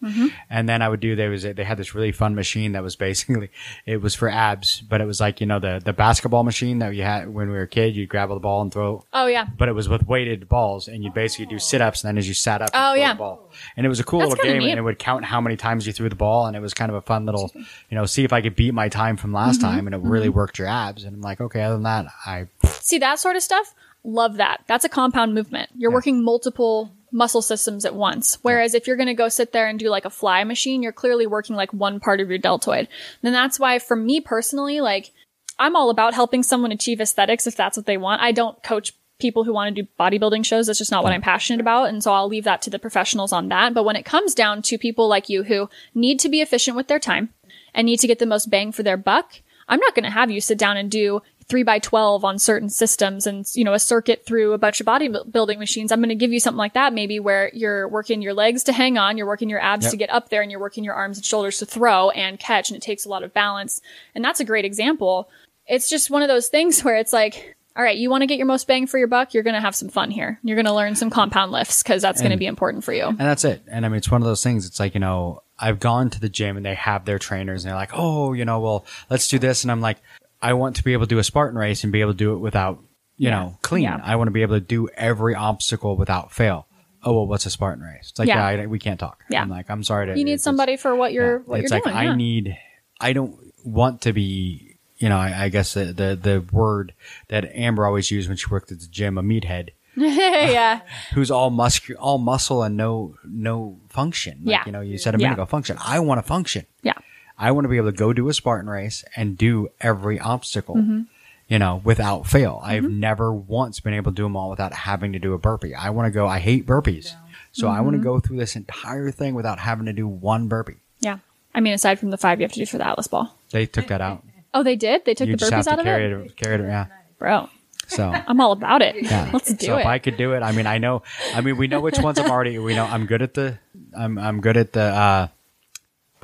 Speaker 3: And then I would do, there was, a, they had this really fun machine that was basically, it was for abs, but it was like, you know, the, the basketball machine that you had when we were a kid, you'd grab the ball and throw,
Speaker 7: Oh yeah.
Speaker 3: but it was with weighted balls and you'd basically do sit ups and then as you sat up,
Speaker 7: Oh, yeah.
Speaker 3: the ball. And it was a cool
Speaker 7: That's
Speaker 3: little game
Speaker 7: neat.
Speaker 3: and it would count how many times you threw the ball and it was kind of a fun little, you know, see if I could beat my time from last
Speaker 7: Mm-hmm.
Speaker 3: time and it really worked your abs. And I'm like, okay, other than that, I,
Speaker 7: See that sort of stuff? Love that. That's a compound movement. You're working multiple muscle systems at once. Whereas if you're going to go sit there and do like a fly machine, you're clearly working like one part of your deltoid. Then that's why for me personally, like I'm all about helping someone achieve aesthetics if that's what they want. I don't coach people who want to do bodybuilding shows. That's just not what I'm passionate about. And so I'll leave that to the professionals on that. But when it comes down to people like you who need to be efficient with their time and need to get the most bang for their buck, I'm not going to have you sit down and do three by 12 on certain systems and, you know, a circuit through a bunch of bodybuilding machines. I'm going to give you something like that, maybe where you're working your legs to hang on, you're working your abs
Speaker 3: Yep.
Speaker 7: to get up there and you're working your arms and shoulders to throw and catch. And it takes a lot of balance. And that's a great example. It's just one of those things where it's like, all right, you want to get your most bang for your buck? You're going to have some fun here. You're going to learn some compound lifts because that's going to be important for you.
Speaker 3: and that's it. And I mean, it's one of those things. It's like, you know, I've gone to the gym and they have their trainers and they're like, oh, you know, well, let's do this. And I'm like, I want to be able to do a Spartan race and be able to do it without, you know, clean.
Speaker 7: Yeah.
Speaker 3: I want to be able to do every obstacle without fail. Oh, well, what's a Spartan race? It's like,
Speaker 7: Yeah.
Speaker 3: yeah, I, we can't talk.
Speaker 7: Yeah.
Speaker 3: I'm like, I'm sorry to.
Speaker 7: You need somebody for what you're,
Speaker 3: yeah.
Speaker 7: what
Speaker 3: it's
Speaker 7: you're
Speaker 3: like,
Speaker 7: doing.
Speaker 3: I
Speaker 7: yeah.
Speaker 3: need, I don't want to be, you know, I, I guess the, the, the word that Amber always used when she worked at the gym, a meathead
Speaker 7: yeah.
Speaker 3: who's all muscle, all muscle and no no function. Like,
Speaker 7: Yeah.
Speaker 3: you know, you said a minute
Speaker 7: Yeah.
Speaker 3: ago, function. I want to function.
Speaker 7: Yeah.
Speaker 3: I want to be able to go do a Spartan race and do every obstacle,
Speaker 7: Mm-hmm.
Speaker 3: you know, without fail. I've never once been able to do them all without having to do a burpee. I want to go. I hate burpees, so I want
Speaker 7: Mm-hmm.
Speaker 3: to go through this entire thing without having to do one burpee.
Speaker 7: Yeah. I mean, aside from the five you have to do for the Atlas ball.
Speaker 3: They took that out.
Speaker 7: Oh, they did? They took
Speaker 3: you
Speaker 7: the
Speaker 3: just have
Speaker 7: burpees out of
Speaker 3: carry
Speaker 7: it?
Speaker 3: it. Carry it. Yeah.
Speaker 7: Bro,
Speaker 3: So.
Speaker 7: I'm all about it.
Speaker 3: Yeah.
Speaker 7: Let's do it.
Speaker 3: so
Speaker 7: it.
Speaker 3: if I could do it, I mean, I know, I mean, we know which ones I'm already, we know I'm good at the, I'm, I'm good at the, uh,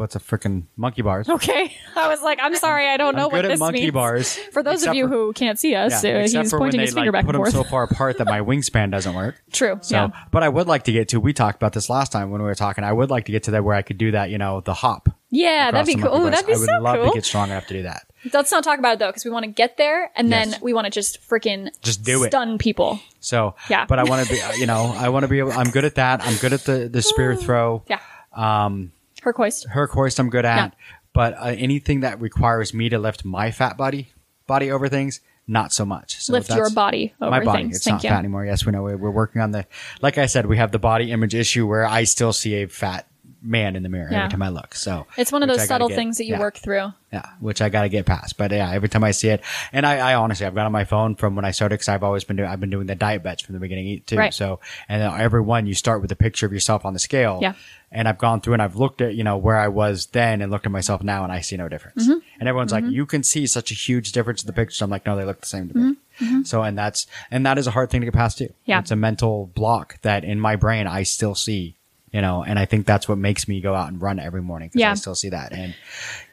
Speaker 3: what's a freaking monkey bars.
Speaker 7: okay. I was like, I'm sorry, I don't know
Speaker 3: I'm
Speaker 7: what
Speaker 3: good
Speaker 7: this
Speaker 3: at monkey
Speaker 7: means.
Speaker 3: bars.
Speaker 7: For those of
Speaker 3: Except
Speaker 7: you
Speaker 3: for-
Speaker 7: who can't see us, uh,
Speaker 3: except
Speaker 7: he's
Speaker 3: for when
Speaker 7: pointing
Speaker 3: they,
Speaker 7: his finger
Speaker 3: like,
Speaker 7: back
Speaker 3: put
Speaker 7: and
Speaker 3: them
Speaker 7: forth.
Speaker 3: so far apart that my wingspan doesn't work.
Speaker 7: True.
Speaker 3: So,
Speaker 7: yeah.
Speaker 3: but I would like to get to. We talked about this last time when we were talking. I would like to get to that where I could do that. You know, the hop.
Speaker 7: Yeah,
Speaker 3: across
Speaker 7: that'd be
Speaker 3: the
Speaker 7: cool.
Speaker 3: monkey
Speaker 7: Oh,
Speaker 3: bars.
Speaker 7: that'd be
Speaker 3: I would
Speaker 7: so
Speaker 3: love
Speaker 7: cool.
Speaker 3: to get strong enough to do that.
Speaker 7: Let's not talk about it though, because we want to get there, and then we want to just freaking
Speaker 3: Just do it.
Speaker 7: stun people.
Speaker 3: So,
Speaker 7: Yeah.
Speaker 3: But I want to be. You know, I want to be. able I'm good at that. I'm good at the the spear throw.
Speaker 7: Yeah.
Speaker 3: Um,
Speaker 7: Herc hoist.
Speaker 3: Herc hoist. I'm good at.
Speaker 7: Yeah.
Speaker 3: But uh, anything that requires me to lift my fat body body over things, not so much. So
Speaker 7: Lift your body over
Speaker 3: my body.
Speaker 7: things.
Speaker 3: It's
Speaker 7: Thank
Speaker 3: not
Speaker 7: you.
Speaker 3: fat anymore. Yes, we know. We're we're working on the. Like I said, we have the body image issue where I still see a fat man in the mirror
Speaker 7: Yeah.
Speaker 3: every time I look. So
Speaker 7: It's one of those subtle
Speaker 3: get-
Speaker 7: things that you
Speaker 3: yeah.
Speaker 7: work through.
Speaker 3: Yeah, which I got to get past. But yeah, every time I see it, and I, I honestly, I've got on my phone from when I started because I've always been doing, I've been doing the diet bets from the beginning too.
Speaker 7: Right.
Speaker 3: So, and then every one you start with a picture of yourself on the scale.
Speaker 7: Yeah.
Speaker 3: And I've gone through and I've looked at, you know, where I was then and looked at myself now and I see no difference.
Speaker 7: Mm-hmm.
Speaker 3: And everyone's like, you can see such a huge difference in the pictures. I'm like, no, they look the same to me. So, and that's, and that is a hard thing to get past too.
Speaker 7: Mm-hmm. Yeah.
Speaker 3: It's a mental block that in my brain I still see, you know, and I think that's what makes me go out and run every morning because
Speaker 7: Yeah.
Speaker 3: I still see that. And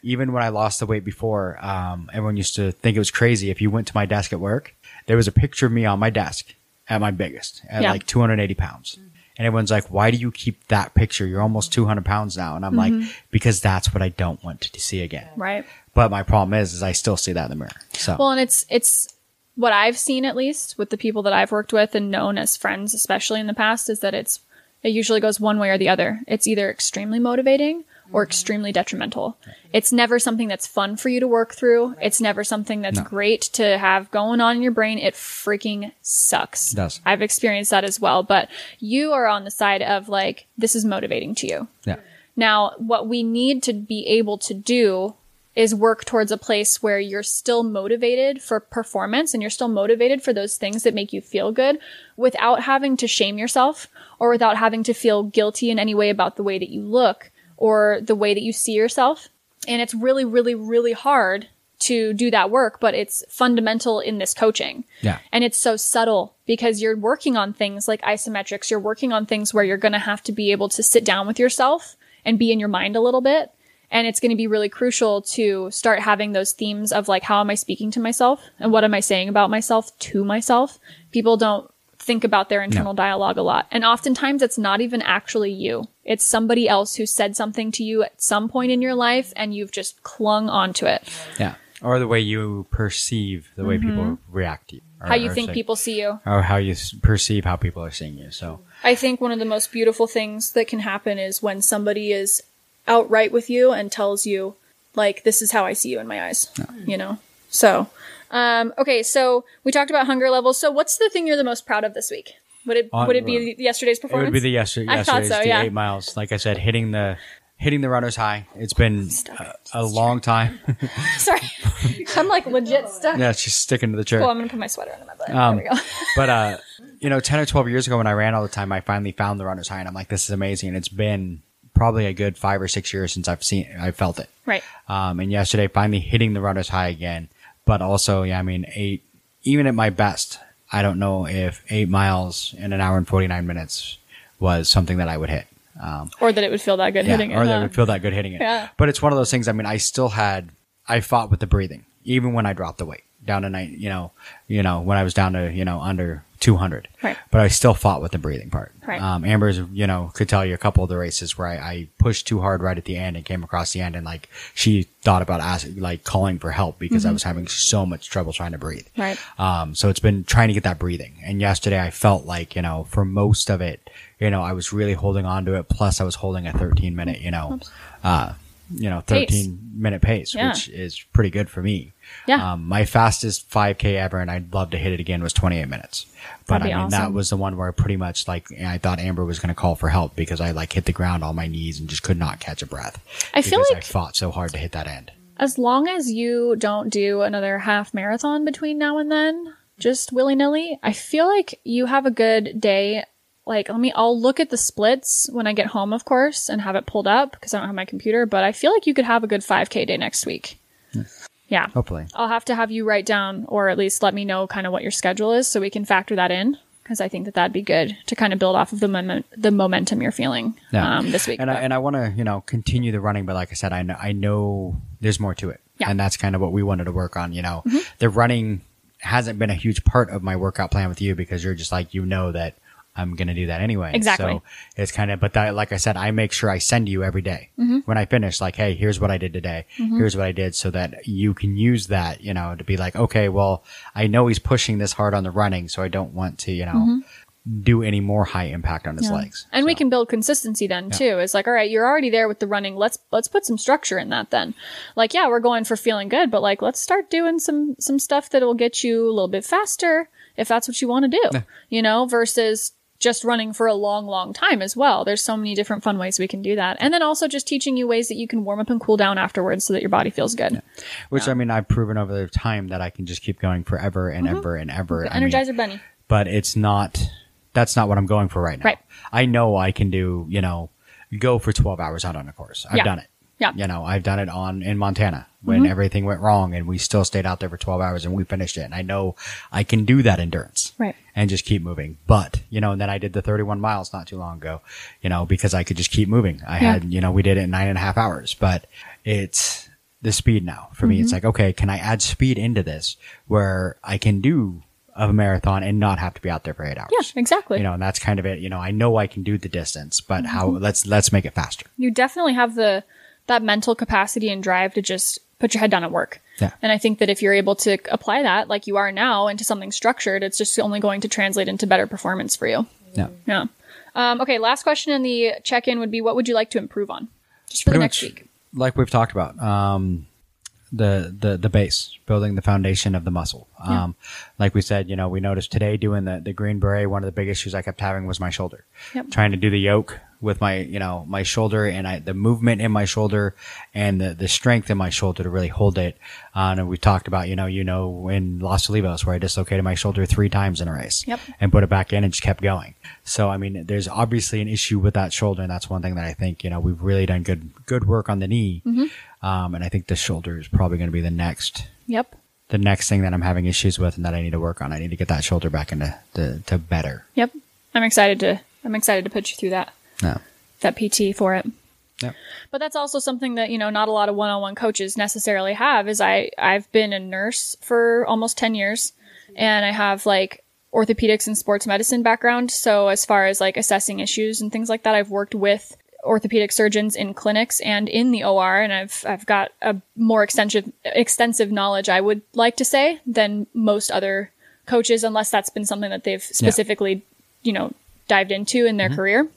Speaker 3: even when I lost the weight before, um, everyone used to think it was crazy. If you went to my desk at work, there was a picture of me on my desk at my biggest, at
Speaker 7: Yeah.
Speaker 3: like 280 pounds. And everyone's like, why do you keep that picture? You're almost 200 pounds now. And I'm like, because that's what I don't want to see again.
Speaker 7: Mm-hmm. Right.
Speaker 3: But my problem is, is I still see that in the mirror. So
Speaker 7: Well, and it's it's what I've seen at least with the people that I've worked with and known as friends, especially in the past, is that it's it usually goes one way or the other. It's either extremely motivating or mm-hmm. extremely detrimental. It's never something that's fun for you to work through. It's never something that's great to have going on in your brain. It freaking sucks.
Speaker 3: It does.
Speaker 7: I've experienced that as well. But you are on the side of like, this is motivating to you.
Speaker 3: yeah,
Speaker 7: Now, what we need to be able to do is work towards a place where you're still motivated for performance and you're still motivated for those things that make you feel good without having to shame yourself or without having to feel guilty in any way about the way that you look or the way that you see yourself. And it's really, really, really hard to do that work, but it's fundamental in this coaching.
Speaker 3: Yeah.
Speaker 7: And it's so subtle because you're working on things like isometrics. You're working on things where you're going to have to be able to sit down with yourself and be in your mind a little bit. And it's going to be really crucial to start having those themes of like, how am I speaking to myself and what am I saying about myself to myself? People don't think about their internal dialogue a lot. And oftentimes it's not even actually you. It's somebody else who said something to you at some point in your life and you've just clung onto it.
Speaker 3: yeah. Or the way you perceive the way people react to you. Or,
Speaker 7: Mm-hmm. How you think
Speaker 3: say-
Speaker 7: people see you.
Speaker 3: Or how you perceive how people are seeing you. So
Speaker 7: I think one of the most beautiful things that can happen is when somebody is outright with you and tells you, like, this is how I see you in my eyes. You know? So, um, okay, so we talked about hunger levels. So what's the thing you're the most proud of this week? Would it
Speaker 3: On-
Speaker 7: would it be yesterday's performance?
Speaker 3: It would be the yesterday,
Speaker 7: I thought
Speaker 3: yesterday's
Speaker 7: so,
Speaker 3: the
Speaker 7: yeah.
Speaker 3: eight miles. Like I said, hitting the hitting the runner's high. It's been a, a long time.
Speaker 7: Sorry. I'm like legit stuck.
Speaker 3: yeah, she's sticking to the chair.
Speaker 7: Cool, I'm gonna put my sweater under my butt.
Speaker 3: Um,
Speaker 7: there we go.
Speaker 3: but uh, you know, ten or twelve years ago when I ran all the time, I finally found the runner's high, and I'm like, this is amazing. And it's been probably a good five or six years since I've seen, I felt it.
Speaker 7: right.
Speaker 3: Um, and yesterday, finally hitting the runner's high again. But also, yeah, I mean, eight, even at my best, I don't know if eight miles in an hour and 49 minutes was something that I would hit. Um,
Speaker 7: Or that it would feel that good
Speaker 3: yeah,
Speaker 7: hitting
Speaker 3: or
Speaker 7: it.
Speaker 3: Or that
Speaker 7: huh?
Speaker 3: would feel that good hitting it.
Speaker 7: Yeah.
Speaker 3: But it's one of those things. I mean, I still had, I fought with the breathing, even when I dropped the weight down to nine, you know, you know, when I was down to, you know, under 200.
Speaker 7: Right.
Speaker 3: But I still fought with the breathing part.
Speaker 7: Right.
Speaker 3: Um, Amber's, you know, could tell you a couple of the races where I, I pushed too hard right at the end and came across the end and like she thought about asking, like calling for help because I was having so much trouble trying to breathe.
Speaker 7: Mm-hmm. Right.
Speaker 3: Um, so it's been trying to get that breathing. And yesterday I felt like, you know, for most of it, you know, I was really holding on to it. Plus I was holding a 13 minute, you know, uh, you know,
Speaker 7: Pace.
Speaker 3: 13 minute pace,
Speaker 7: Yeah.
Speaker 3: which is pretty good for me.
Speaker 7: Yeah.
Speaker 3: Um, my fastest 5K ever, and I'd love to hit it again, was 28 minutes. But I mean, that was the one where I pretty much like I thought Amber was going to call for help because I like hit the ground on my knees and just could not catch a breath.
Speaker 7: I feel like-
Speaker 3: I fought so hard to hit that end.
Speaker 7: As long as you don't do another half marathon between now and then, just willy nilly, I feel like you have a good day. Like, let me, I'll look at the splits when I get home, of course, and have it pulled up because I don't have my computer, but I feel like you could have a good 5K day next week. Yeah.
Speaker 3: Hopefully.
Speaker 7: I'll have to have you write down or at least let me know kind of what your schedule is so we can factor that in. because I think that that'd be good to kind of build off of the moment, the momentum you're feeling
Speaker 3: Yeah.
Speaker 7: um, this week.
Speaker 3: And I,
Speaker 7: But-
Speaker 3: and I want to, you know, continue the running, but like I said, I know, I know there's more to it.
Speaker 7: Yeah. Mm-hmm.
Speaker 3: And that's kind of what we wanted to work on, you know. The running hasn't been a huge part of my workout plan with you because you're just like, you know that I'm going to do that anyway.
Speaker 7: Exactly.
Speaker 3: So it's kind of, but that, like I said, I make sure I send you every day.
Speaker 7: Mm-hmm.
Speaker 3: when I finish, like, hey, here's what I did today. Here's what I did so that you can use that, you know, to be like, okay, well, I know he's pushing this hard on the running, so I don't want to, you know, do any more high impact on his
Speaker 7: Mm-hmm. Yeah.
Speaker 3: legs.
Speaker 7: And we can build consistency then too. It's like, all right, you're already there with the running. Let's let's put some structure in that then. Like, yeah, we're going for feeling good, but like let's start doing some some stuff that will get you a little bit faster if that's what you want to do. You know, versus just running for a long, long time as well. There's so many different fun ways we can do that. And then also just teaching you ways that you can warm up and cool down afterwards so that your body feels good.
Speaker 3: Which I mean, I've proven over the time that I can just keep going forever and mm-hmm. ever and ever.
Speaker 7: The
Speaker 3: I mean,
Speaker 7: Energizer Bunny.
Speaker 3: but it's not. That's not what I'm going for right now.
Speaker 7: Right.
Speaker 3: I know I can do. You know, go for 12 hours out on a course. I've
Speaker 7: Yeah.
Speaker 3: done it.
Speaker 7: Yeah. Mm-hmm.
Speaker 3: You know, I've done it on in Montana when everything went wrong and we still stayed out there for 12 hours and we finished it. And I know I can do that endurance.
Speaker 7: Right.
Speaker 3: And just keep moving. But, you know, and then I did the 31 miles not too long ago, you know, because I could just keep moving. I
Speaker 7: Yeah.
Speaker 3: had, you know, we did it in nine and a half hours, but it's the speed now for me.
Speaker 7: Mm-hmm.
Speaker 3: It's like, okay, can I add speed into this where I can do a marathon and not have to be out there for eight hours?
Speaker 7: Yeah, exactly.
Speaker 3: You know, and that's kind of it. You know, I know I can do the distance, but how,
Speaker 7: Mm-hmm.
Speaker 3: let's, let's make it faster.
Speaker 7: you definitely have the that mental capacity and drive to just put your head down and work.
Speaker 3: Yeah.
Speaker 7: And I think that if you're able to apply that like you are now into something structured, it's just only going to translate into better performance for you.
Speaker 3: Yeah.
Speaker 7: Yeah. Um, okay, last question in the check-in would be what would you like to improve on? Just for the next week.
Speaker 3: like we've talked about, um, the, the, the base, building the foundation of the muscle. Um, like we said, you know, we noticed today doing the, the green beret, one of the big issues I kept having was my shoulder.
Speaker 7: Yep.
Speaker 3: Trying to do the yoke with my, you know, my shoulder and I, the movement in my shoulder and the, the strength in my shoulder to really hold it. Uh, and we talked about, you know, you know, in Los Olivos where I dislocated my shoulder three times in a race
Speaker 7: Yep.
Speaker 3: and put it back in and just kept going. So, I mean, there's obviously an issue with that shoulder. And that's one thing that I think, you know, we've really done good, good work on the knee. Um, and I think the shoulder is probably going to be the next,
Speaker 7: Yep.
Speaker 3: the next thing that I'm having issues with and that I need to work on. I need to get that shoulder back into, to, to better.
Speaker 7: Yep. I'm excited to I'm excited to put you through that
Speaker 3: No.
Speaker 7: that PT for it.
Speaker 3: Yep.
Speaker 7: But that's also something that, you know, not a lot of one-on-one coaches necessarily have is I I've been a nurse for almost 10 years and I have like orthopedics and sports medicine background. So as far as like assessing issues and things like that, I've worked with orthopedic surgeons in clinics and in the OR and I've I've got a more extensive extensive knowledge I would like to say than most other coaches unless that's been something that they've specifically, you know, dived into in their mm-hmm. career.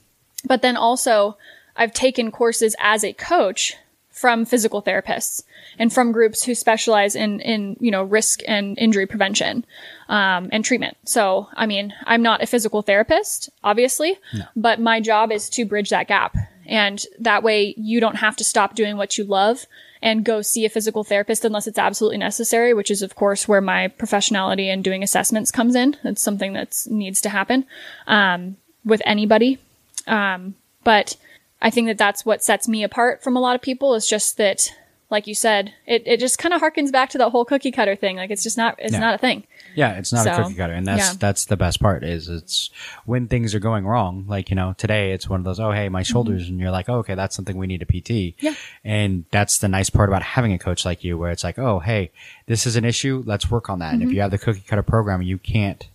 Speaker 7: But then also, I've taken courses as a coach from physical therapists and from groups who specialize in, in, you know, risk and injury prevention, um, and treatment. So, I mean, I'm not a physical therapist, obviously, but my job is to bridge that gap. And that way you don't have to stop doing what you love and go see a physical therapist unless it's absolutely necessary, which is of course where my professionality and doing assessments comes in. It's something that needs to happen, um, with anybody. Um, but I think that that's what sets me apart from a lot of people is just that, like you said, it, it just kind of harkens back to that whole cookie cutter thing. Like it's just not, it's
Speaker 3: Yeah.
Speaker 7: not a thing.
Speaker 3: Yeah, it's not a cookie cutter, and that's
Speaker 7: yeah.
Speaker 3: that's the best part. Is it's when things are going wrong. Like you know, today it's one of those. Oh, hey, my shoulders, and you're like, oh, okay, that's something we need a PT.
Speaker 7: Mm-hmm. Yeah.
Speaker 3: and that's the nice part about having a coach like you, where it's like, oh, hey, this is an issue. Let's work on that. And
Speaker 7: Mm-hmm.
Speaker 3: if you have the cookie cutter program, you can't.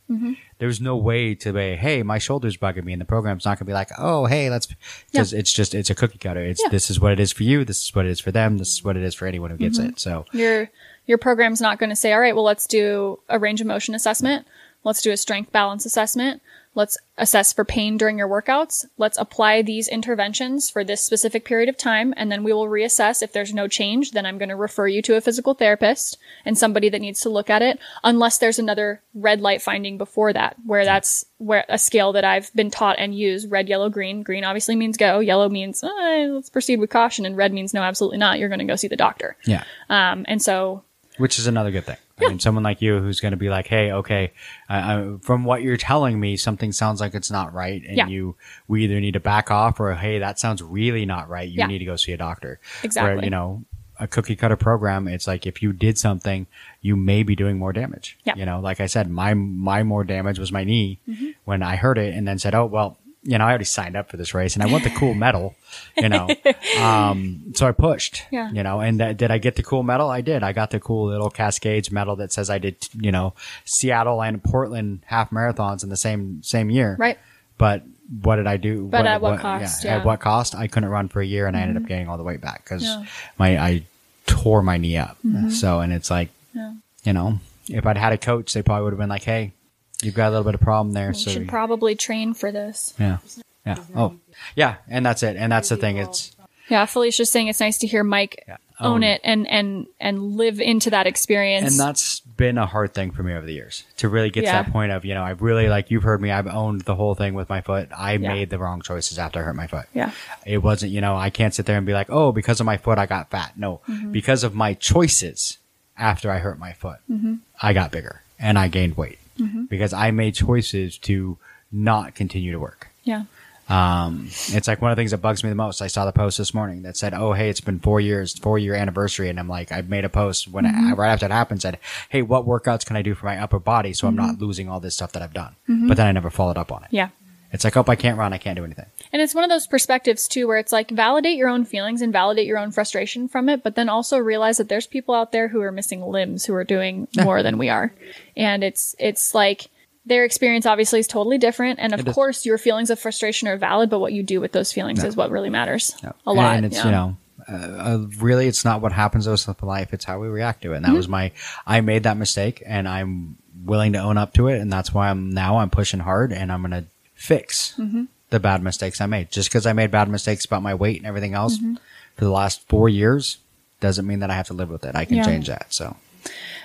Speaker 3: There's no way to be, hey, my shoulder's bugging me, and the program's not gonna be like, oh, hey, let's, because it's just it's a cookie cutter. It's
Speaker 7: Yeah.
Speaker 3: this is what it is for you. This is what it is for them. This is what it is for anyone who gets
Speaker 7: Mm-hmm.
Speaker 3: it. So
Speaker 7: Your your program's not going to say, all right, well, let's do a range of motion assessment. Let's do a strength balance assessment. Let's assess for pain during your workouts. Let's apply these interventions for this specific period of time. And then we will reassess. If there's no change, then I'm going to refer you to a physical therapist and somebody that needs to look at it, unless there's another red light finding before that, where that's where a scale that I've been taught and use red, yellow, green. Green obviously means go. Yellow means eh, let's proceed with caution. And red means no, absolutely not. You're going to go see the doctor.
Speaker 3: yeah,
Speaker 7: Um, and so
Speaker 3: which is another good thing. I mean, someone like you who's going to be like, "Hey, okay, from what you're telling me, something sounds like it's not right, and
Speaker 7: Yeah.
Speaker 3: you we either need to back off or hey, that sounds really not right. You
Speaker 7: Yeah.
Speaker 3: need to go see a doctor."
Speaker 7: Exactly.
Speaker 3: Where, you know, a cookie cutter program, it's like if you did something, you may be doing more damage.
Speaker 7: Yeah.
Speaker 3: You know, like I said, my my more damage was my knee, mm-hmm. when I heard it and then said, "Oh well." You know, I already signed up for this race and I want the cool medal, you know. Um, so I pushed,
Speaker 7: Yeah.
Speaker 3: you know, and did I get the cool medal? I did. I got the cool little Cascades medal that says I did, you know, Seattle and Portland half marathons in the same, same year.
Speaker 7: Right.
Speaker 3: But what did I do?
Speaker 7: But at what cost? Yeah.
Speaker 3: At what cost? I couldn't run for a year and I ended up gaining all the weight back because
Speaker 7: Yeah.
Speaker 3: my, I tore my knee up. So, and it's like,
Speaker 7: Yeah.
Speaker 3: you know, if I'd had a coach, they probably would have been like, Hey, you've got a little bit of problem there.
Speaker 7: You
Speaker 3: so
Speaker 7: should probably train for this.
Speaker 3: yeah. Yeah. Oh, yeah. And that's it. And that's the thing. It's,
Speaker 7: Yeah, Felicia's saying it's nice to hear Mike own
Speaker 3: Own.
Speaker 7: it and and and live into that experience.
Speaker 3: and that's been a hard thing for me over the years to really get
Speaker 7: Yeah.
Speaker 3: to that point of, you know, I've really, like you've heard me, I've owned the whole thing with my foot. I
Speaker 7: Yeah.
Speaker 3: made the wrong choices after I hurt my foot.
Speaker 7: yeah,
Speaker 3: It wasn't, you know, I can't sit there and be like, oh, because of my foot, I got fat. No,
Speaker 7: Mm-hmm.
Speaker 3: because of my choices after I hurt my foot,
Speaker 7: Mm-hmm.
Speaker 3: I got bigger and I gained weight because I made choices to not continue to work.
Speaker 7: yeah,
Speaker 3: Um, it's like one of the things that bugs me the most. I saw the post this morning that said, "Oh, hey, it's been four years, four year anniversary," and I'm like, I made a post when
Speaker 7: Mm-hmm.
Speaker 3: it, right after it happened, said, "Hey, what workouts can I do for my upper body so I'm not losing all this stuff that I've done?" But then I never followed up on it.
Speaker 7: Mm-hmm. yeah.
Speaker 3: It's like, oh, I can't run, I can't do anything.
Speaker 7: And it's one of those perspectives too, where it's like validate your own feelings and validate your own frustration from it, but then also realize that there's people out there who are missing limbs who are doing more than we are, and it's it's like their experience obviously is totally different, and of
Speaker 3: It is.
Speaker 7: course your feelings of frustration are valid, but what you do with those feelings is what really matters a lot.
Speaker 3: And it's,
Speaker 7: yeah.
Speaker 3: you know, uh, uh, really, it's not what happens to us in life, it's how we react to it. And
Speaker 7: Mm-hmm.
Speaker 3: that was my, I made that mistake and I'm willing to own up to it. And that's why I'm now I'm pushing hard and I'm going to fix
Speaker 7: Mm-hmm.
Speaker 3: the bad mistakes I made. Just because I made bad mistakes about my weight and everything else
Speaker 7: Mm-hmm.
Speaker 3: for the last four years doesn't mean that I have to live with it. I can
Speaker 7: Yeah.
Speaker 3: change that. So,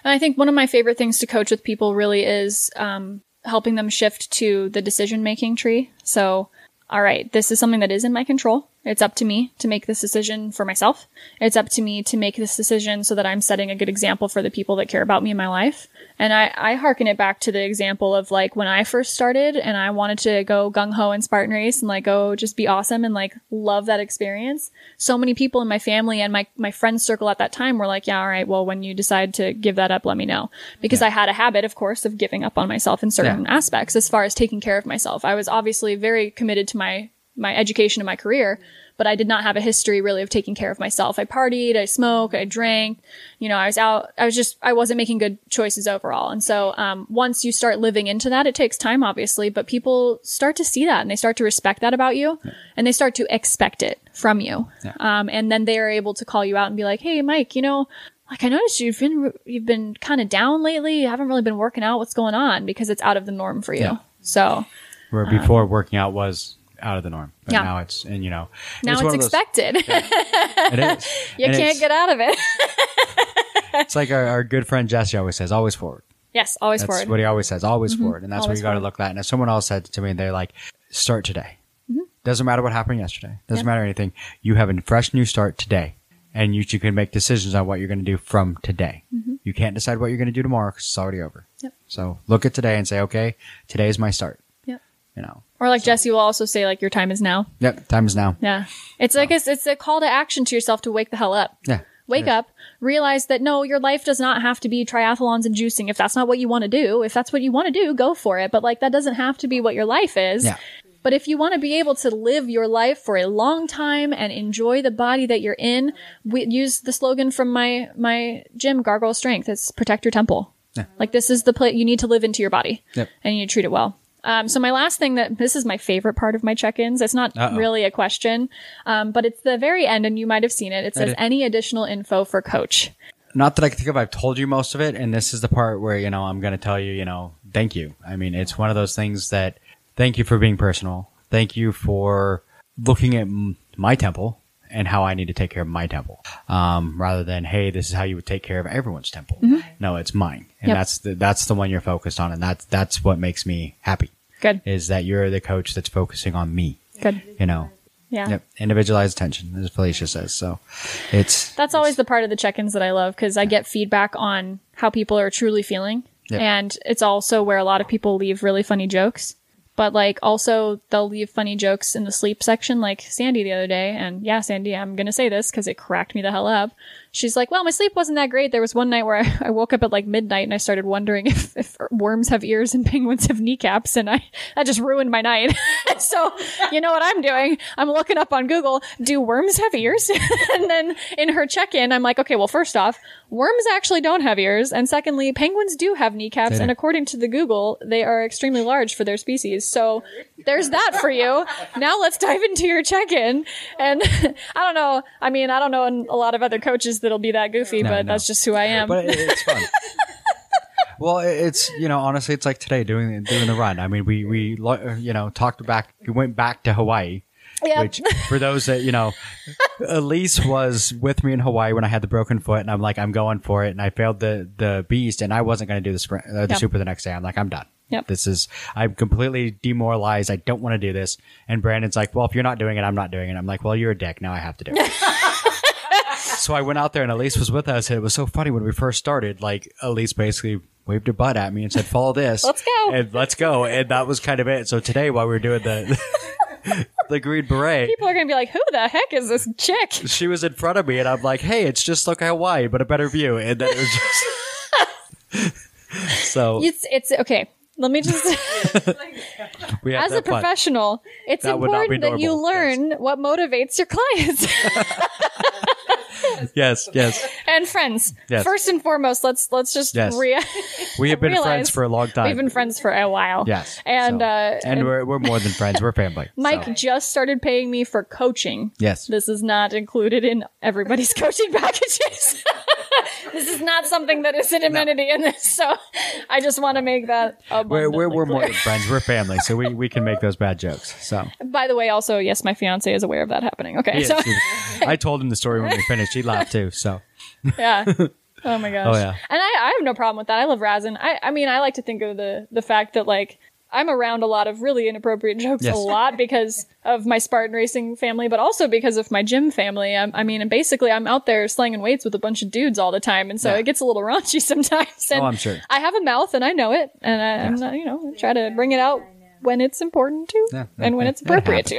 Speaker 7: And I think one of my favorite things to coach with people really is um, helping them shift to the decision making tree. So, all right, this is something that is in my control. It's up to me to make this decision for myself. It's up to me to make this decision so that I'm setting a good example for the people that care about me in my life. And I, I hearken it back to the example of like when I first started and I wanted to go gung ho and Spartan race and like go just be awesome and like love that experience. So many people in my family and my, my friends circle at that time were like, yeah, all right, well, when you decide to give that up, let me know. Because I had a habit, of course, of giving up on myself in certain
Speaker 3: Yeah.
Speaker 7: aspects as far as taking care of myself. I was obviously very committed to my, my education and my career, but I did not have a history really of taking care of myself. I partied, I smoked, I drank, you know, I was out, I was just, I wasn't making good choices overall. And so, um, once you start living into that, it takes time, obviously, but people start to see that and they start to respect that about you and they start to expect it from you. Um, and then they are able to call you out and be like, Hey, Mike, you know, like I noticed you've been, you've been kind of down lately. You haven't really been working out. What's going on? Because it's out of the norm for you.
Speaker 3: Yeah.
Speaker 7: So
Speaker 3: where before working out was out of the norm, but
Speaker 7: Yeah.
Speaker 3: now it's, and you know,
Speaker 7: now it's,
Speaker 3: one of those-
Speaker 7: expected.
Speaker 3: It is.
Speaker 7: you
Speaker 3: And
Speaker 7: can't get out of it.
Speaker 3: It's like our, our good friend Jesse always says, always forward.
Speaker 7: yes, always
Speaker 3: That's
Speaker 7: forward. Mm-hmm.
Speaker 3: what he always says, always forward. And that's what
Speaker 7: Always
Speaker 3: you got to look at. And if someone else said to me, they're like, start today.
Speaker 7: Mm-hmm.
Speaker 3: Doesn't matter what happened yesterday. Doesn't
Speaker 7: Yeah.
Speaker 3: matter anything. You have a fresh new start today. And you, you can make decisions on what you're going to do from today. You can't decide what you're going to do tomorrow because it's already over.
Speaker 7: Mm-hmm. Yep.
Speaker 3: So look at today and say, okay, today is my start.
Speaker 7: Yep.
Speaker 3: You know,
Speaker 7: Or like Jesse will also say, like your time is now.
Speaker 3: yep, time is now.
Speaker 7: Yeah, it's like it's, it's a call to action to yourself to wake the hell up.
Speaker 3: Yeah.
Speaker 7: Wake up, realize that no, your life does not have to be triathlons and juicing. If that's not what you want to do, if that's what you want to do, go for it. But like that doesn't have to be what your life is.
Speaker 3: Yeah.
Speaker 7: But if you want to be able to live your life for a long time and enjoy the body that you're in, we use the slogan from my my gym, Gargoyle Strength. It's protect your temple. Yeah. Like this is the place you need to live into your body,
Speaker 3: Yep.
Speaker 7: and you need to treat it well. Um, so my last thing that this is my favorite part of my check-ins. It's not
Speaker 3: Uh-oh.
Speaker 7: really a question, um, but it's the very end, and you might have seen it. It says
Speaker 3: did.
Speaker 7: any additional info for coach.
Speaker 3: not that I can think of. I've told you most of it, and this is the part where you know I'm going to tell you. You know, thank you. I mean, it's one of those things that thank you for being personal. Thank you for looking at m- my temple and how I need to take care of my temple, um, rather than hey, this is how you would take care of everyone's temple. No, it's mine, and
Speaker 7: Yep.
Speaker 3: that's the, that's the one you're focused on, and that's that's what makes me happy.
Speaker 7: Good,
Speaker 3: Is that you're the coach that's focusing on me.
Speaker 7: good,
Speaker 3: You know,
Speaker 7: yeah.
Speaker 3: yep, individualized attention, as Felicia says. So, it's
Speaker 7: That's always the part of the check-ins that I love because I get feedback on how people are truly feeling,
Speaker 3: Yeah.
Speaker 7: and it's also where a lot of people leave really funny jokes. But like also they'll leave funny jokes in the sleep section, like Sandy the other day. And yeah, Sandy, I'm gonna say this because it cracked me the hell up. She's like, well, my sleep wasn't that great. There was one night where I, I woke up at like midnight and I started wondering if, if worms have ears and penguins have kneecaps. And I, that just ruined my night. so you know what I'm doing? I'm looking up on Google, do worms have ears? and then in her check-in, I'm like, okay, well, first off, worms actually don't have ears. And secondly, penguins do have kneecaps. And according to the Google, they are extremely large for their species. So there's that for you. Now let's dive into your check-in. And I don't know. I mean, I don't know in a lot of other coaches that'll be that goofy,
Speaker 3: No,
Speaker 7: but
Speaker 3: no.
Speaker 7: that's just who I am.
Speaker 3: but it, it's fun. well, it's you know honestly, it's like today doing doing the run. I mean, we we you know talked back, we went back to Hawaii.
Speaker 7: Yep.
Speaker 3: Which, for those that you know, Elise was with me in Hawaii when I had the broken foot, and I'm like, I'm going for it, and I failed the the beast, and I wasn't going to do the sprint, uh, the
Speaker 7: Yep.
Speaker 3: super the next day. I'm like, I'm done.
Speaker 7: Yep.
Speaker 3: This is I'm completely demoralized. I don't want to do this. And Brandon's like, well, if you're not doing it, I'm not doing it. I'm like, well, you're a dick. Now I have to do it. so I went out there and Elise was with us. And it was so funny when we first started. Like Elise basically waved her butt at me and said, follow this.
Speaker 7: Let's go.
Speaker 3: And let's go. And that was kind of it. So today while we were doing the, the green beret,
Speaker 7: People are going to be like, who the heck is this chick?
Speaker 3: she was in front of me and I'm like, hey, it's just like Hawaii, but a better view. And then it was just. so
Speaker 7: It's, it's okay. Let me just, as a
Speaker 3: fun.
Speaker 7: professional, it's
Speaker 3: That would not be
Speaker 7: important that you learn what motivates your clients
Speaker 3: Yes, yes.
Speaker 7: and friends.
Speaker 3: Yes.
Speaker 7: First and foremost, let's let's just
Speaker 3: Yes.
Speaker 7: rea-
Speaker 3: We have been friends for a long time.
Speaker 7: We've been friends for a while.
Speaker 3: Yes.
Speaker 7: and
Speaker 3: so-
Speaker 7: uh,
Speaker 3: and, we're we're more than friends. We're family.
Speaker 7: Mike
Speaker 3: so.
Speaker 7: just started paying me for coaching.
Speaker 3: Yes.
Speaker 7: This is not included in everybody's coaching packages. this is not something that is an amenity in this. So I just want to make that
Speaker 3: We're we're, we're more than friends. We're family, so we, we can make those bad jokes. So
Speaker 7: By the way, also, yes, my fiance is aware of that happening. Okay. So,
Speaker 3: I told him the story when we finished. He laughed too. So
Speaker 7: yeah. Oh my oh, gosh.
Speaker 3: Oh, yeah.
Speaker 7: And I, I have no problem with that. I love Razin. I, I mean, I like to think of the, the fact that like, I'm around a lot of really inappropriate jokes
Speaker 3: Yes.
Speaker 7: a lot because of my Spartan racing family, but also because of my gym family. I'm, I mean, and basically I'm out there slinging weights with a bunch of dudes all the time. And so
Speaker 3: Yeah.
Speaker 7: it gets a little raunchy sometimes. And
Speaker 3: Oh, I'm sure.
Speaker 7: I have a mouth and I know it. And I, I'm not, you know, try to bring it out when it's important to
Speaker 3: Yeah,
Speaker 7: and when it's appropriate to.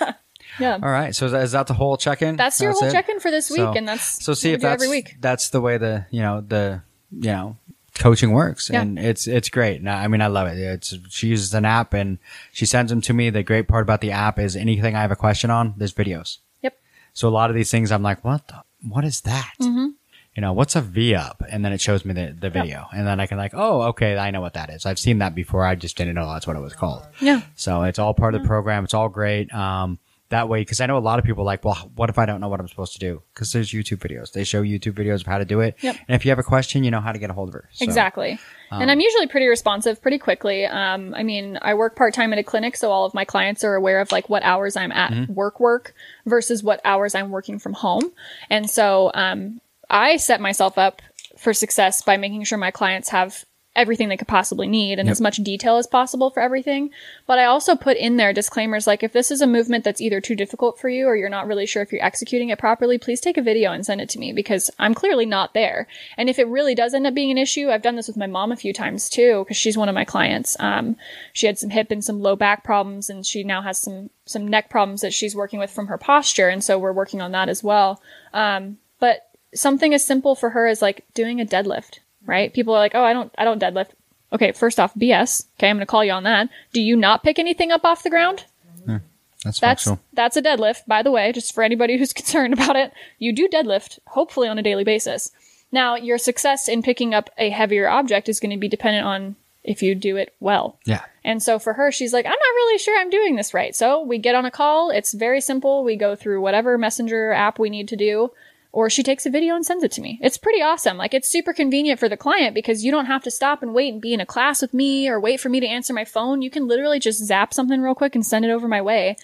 Speaker 7: yeah.
Speaker 3: all right. So is that the whole check-in?
Speaker 7: That's your whole
Speaker 3: it?
Speaker 7: check-in for this week,
Speaker 3: So-
Speaker 7: and that's
Speaker 3: so see if that's
Speaker 7: every week.
Speaker 3: that's the way the you know the you know coaching works
Speaker 7: Yeah.
Speaker 3: and it's it's great now i mean i love it it's she uses an app and she sends them to me the great part about the app is anything i have a question on there's videos
Speaker 7: Yep.
Speaker 3: so a lot of these things i'm like what the, what is that
Speaker 7: Mm-hmm.
Speaker 3: you know what's a v up and then it shows me the, the video and then i can like oh okay i know what that is i've seen that before i just didn't know that's what it was called
Speaker 7: Yeah.
Speaker 3: so it's all part of the program. It's all great. Um, that way, because I know a lot of people are like, well, what if I don't know what I'm supposed to do? Because there's YouTube videos. They show YouTube videos of how to do it.
Speaker 7: Yep.
Speaker 3: And if you have a question, you know how to get a hold of her. So,
Speaker 7: Exactly.
Speaker 3: um,
Speaker 7: and I'm usually pretty responsive pretty quickly. Um, I mean, I work part time at a clinic, so all of my clients are aware of like what hours I'm at
Speaker 3: Mm-hmm.
Speaker 7: work work versus what hours I'm working from home. And so um, I set myself up for success by making sure my clients have everything they could possibly need and
Speaker 3: Yep.
Speaker 7: as much detail as possible for everything. But I also put in there disclaimers like if this is a movement that's either too difficult for you or you're not really sure if you're executing it properly, please take a video and send it to me because I'm clearly not there. And if it really does end up being an issue, I've done this with my mom a few times too because she's one of my clients. Um, she had some hip and some low back problems and she now has some some neck problems that she's working with from her posture and so we're working on that as well. Um, but something as simple for her as like doing a deadlift, right? People are like, "Oh, I don't I don't deadlift." Okay, first off, BS. Okay, I'm going to call you on that. Do you not pick anything up off the ground?
Speaker 3: Hmm, that's,
Speaker 7: That's
Speaker 3: factual.
Speaker 7: that's a deadlift, by the way, just for anybody who's concerned about it. You do deadlift, hopefully on a daily basis. Now, your success in picking up a heavier object is going to be dependent on if you do it well.
Speaker 3: Yeah.
Speaker 7: And so for her, she's like, I'm not really sure I'm doing this right. So we get on a call. It's very simple. We go through whatever messenger app we need to do, or she takes a video and sends it to me. It's pretty awesome. Like it's super convenient for the client because you don't have to stop and wait and be in a class with me or wait for me to answer my phone. You can literally just zap something real quick and send it over my way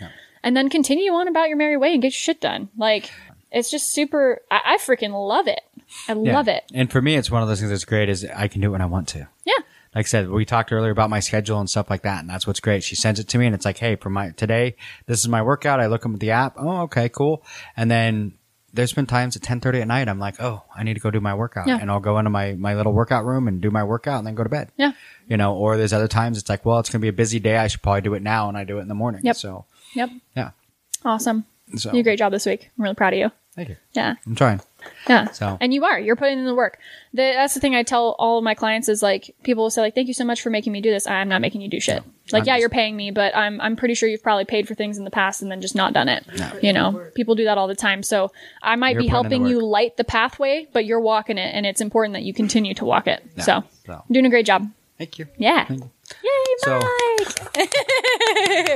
Speaker 7: and then continue on about your merry way and get your shit done. Like it's just super, I, I freaking love it. I
Speaker 3: Yeah.
Speaker 7: love it.
Speaker 3: And for me, it's one of those things that's great is I can do it when I want to.
Speaker 7: Yeah.
Speaker 3: Like I said, we talked earlier about my schedule and stuff like that, and that's what's great. She sends it to me, and it's like, hey, for my today, this is my workout. I look at the app. Oh, okay, cool. And then there's been times at ten thirty at night, I'm like, oh, I need to go do my workout,
Speaker 7: Yeah.
Speaker 3: and I'll go into my my little workout room and do my workout, and then go to bed.
Speaker 7: Yeah.
Speaker 3: You know, or there's other times it's like, well, it's gonna be a busy day. I should probably do it now, and I do it in the morning.
Speaker 7: Yep.
Speaker 3: So
Speaker 7: Yep.
Speaker 3: yeah.
Speaker 7: Awesome.
Speaker 3: So
Speaker 7: You did a great job this week. I'm really proud of you.
Speaker 3: Thank you.
Speaker 7: Yeah.
Speaker 3: I'm trying.
Speaker 7: Yeah.
Speaker 3: So-
Speaker 7: and you are. You're putting in the work. The, that's the thing I tell all of my clients is like people will say like, "Thank you so much for making me do this." I'm not making you do shit. Like,
Speaker 3: I'm
Speaker 7: yeah,
Speaker 3: just-
Speaker 7: you're paying me, but I'm I'm pretty sure you've probably paid for things in the past and then just not done it. You know, people do that all the time. So I might
Speaker 3: You're
Speaker 7: be
Speaker 3: putting in the
Speaker 7: helping you light the pathway, but you're walking it, and it's important that you continue to walk it.
Speaker 3: Yeah.
Speaker 7: So,
Speaker 3: So.
Speaker 7: doing a great job.
Speaker 3: Thank you.
Speaker 7: Yeah.
Speaker 3: Thank you.
Speaker 7: Yay,
Speaker 3: So-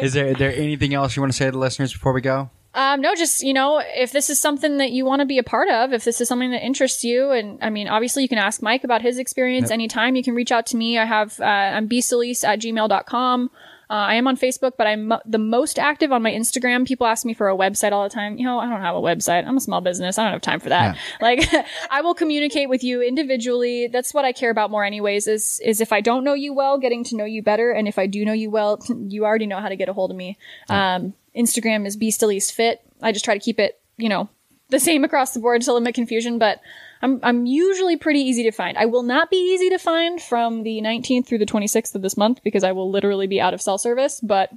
Speaker 3: Is there is there anything else you want to say to the listeners before we go?
Speaker 7: Um, no, just you know, if this is something that you want to be a part of, if this is something that interests you, and I mean, obviously, you can ask Mike about his experience anytime. You can reach out to me. I have uh, I'm bcelise at gmail.com. Uh, I am on Facebook, but I'm the most active on my Instagram. People ask me for a website all the time. You know, I don't have a website. I'm a small business. I don't have time for that. Like, I will communicate with you individually. That's what I care about more, anyways. Is is if I don't know you well, getting to know you better, and if I do know you well, you already know how to get a hold of me. Um, Instagram is be still east fit. I just try to keep it, you know, the same across the board to limit confusion, but I'm I'm usually pretty easy to find. I will not be easy to find from the 19th through the 26th of this month because I will literally be out of cell service, but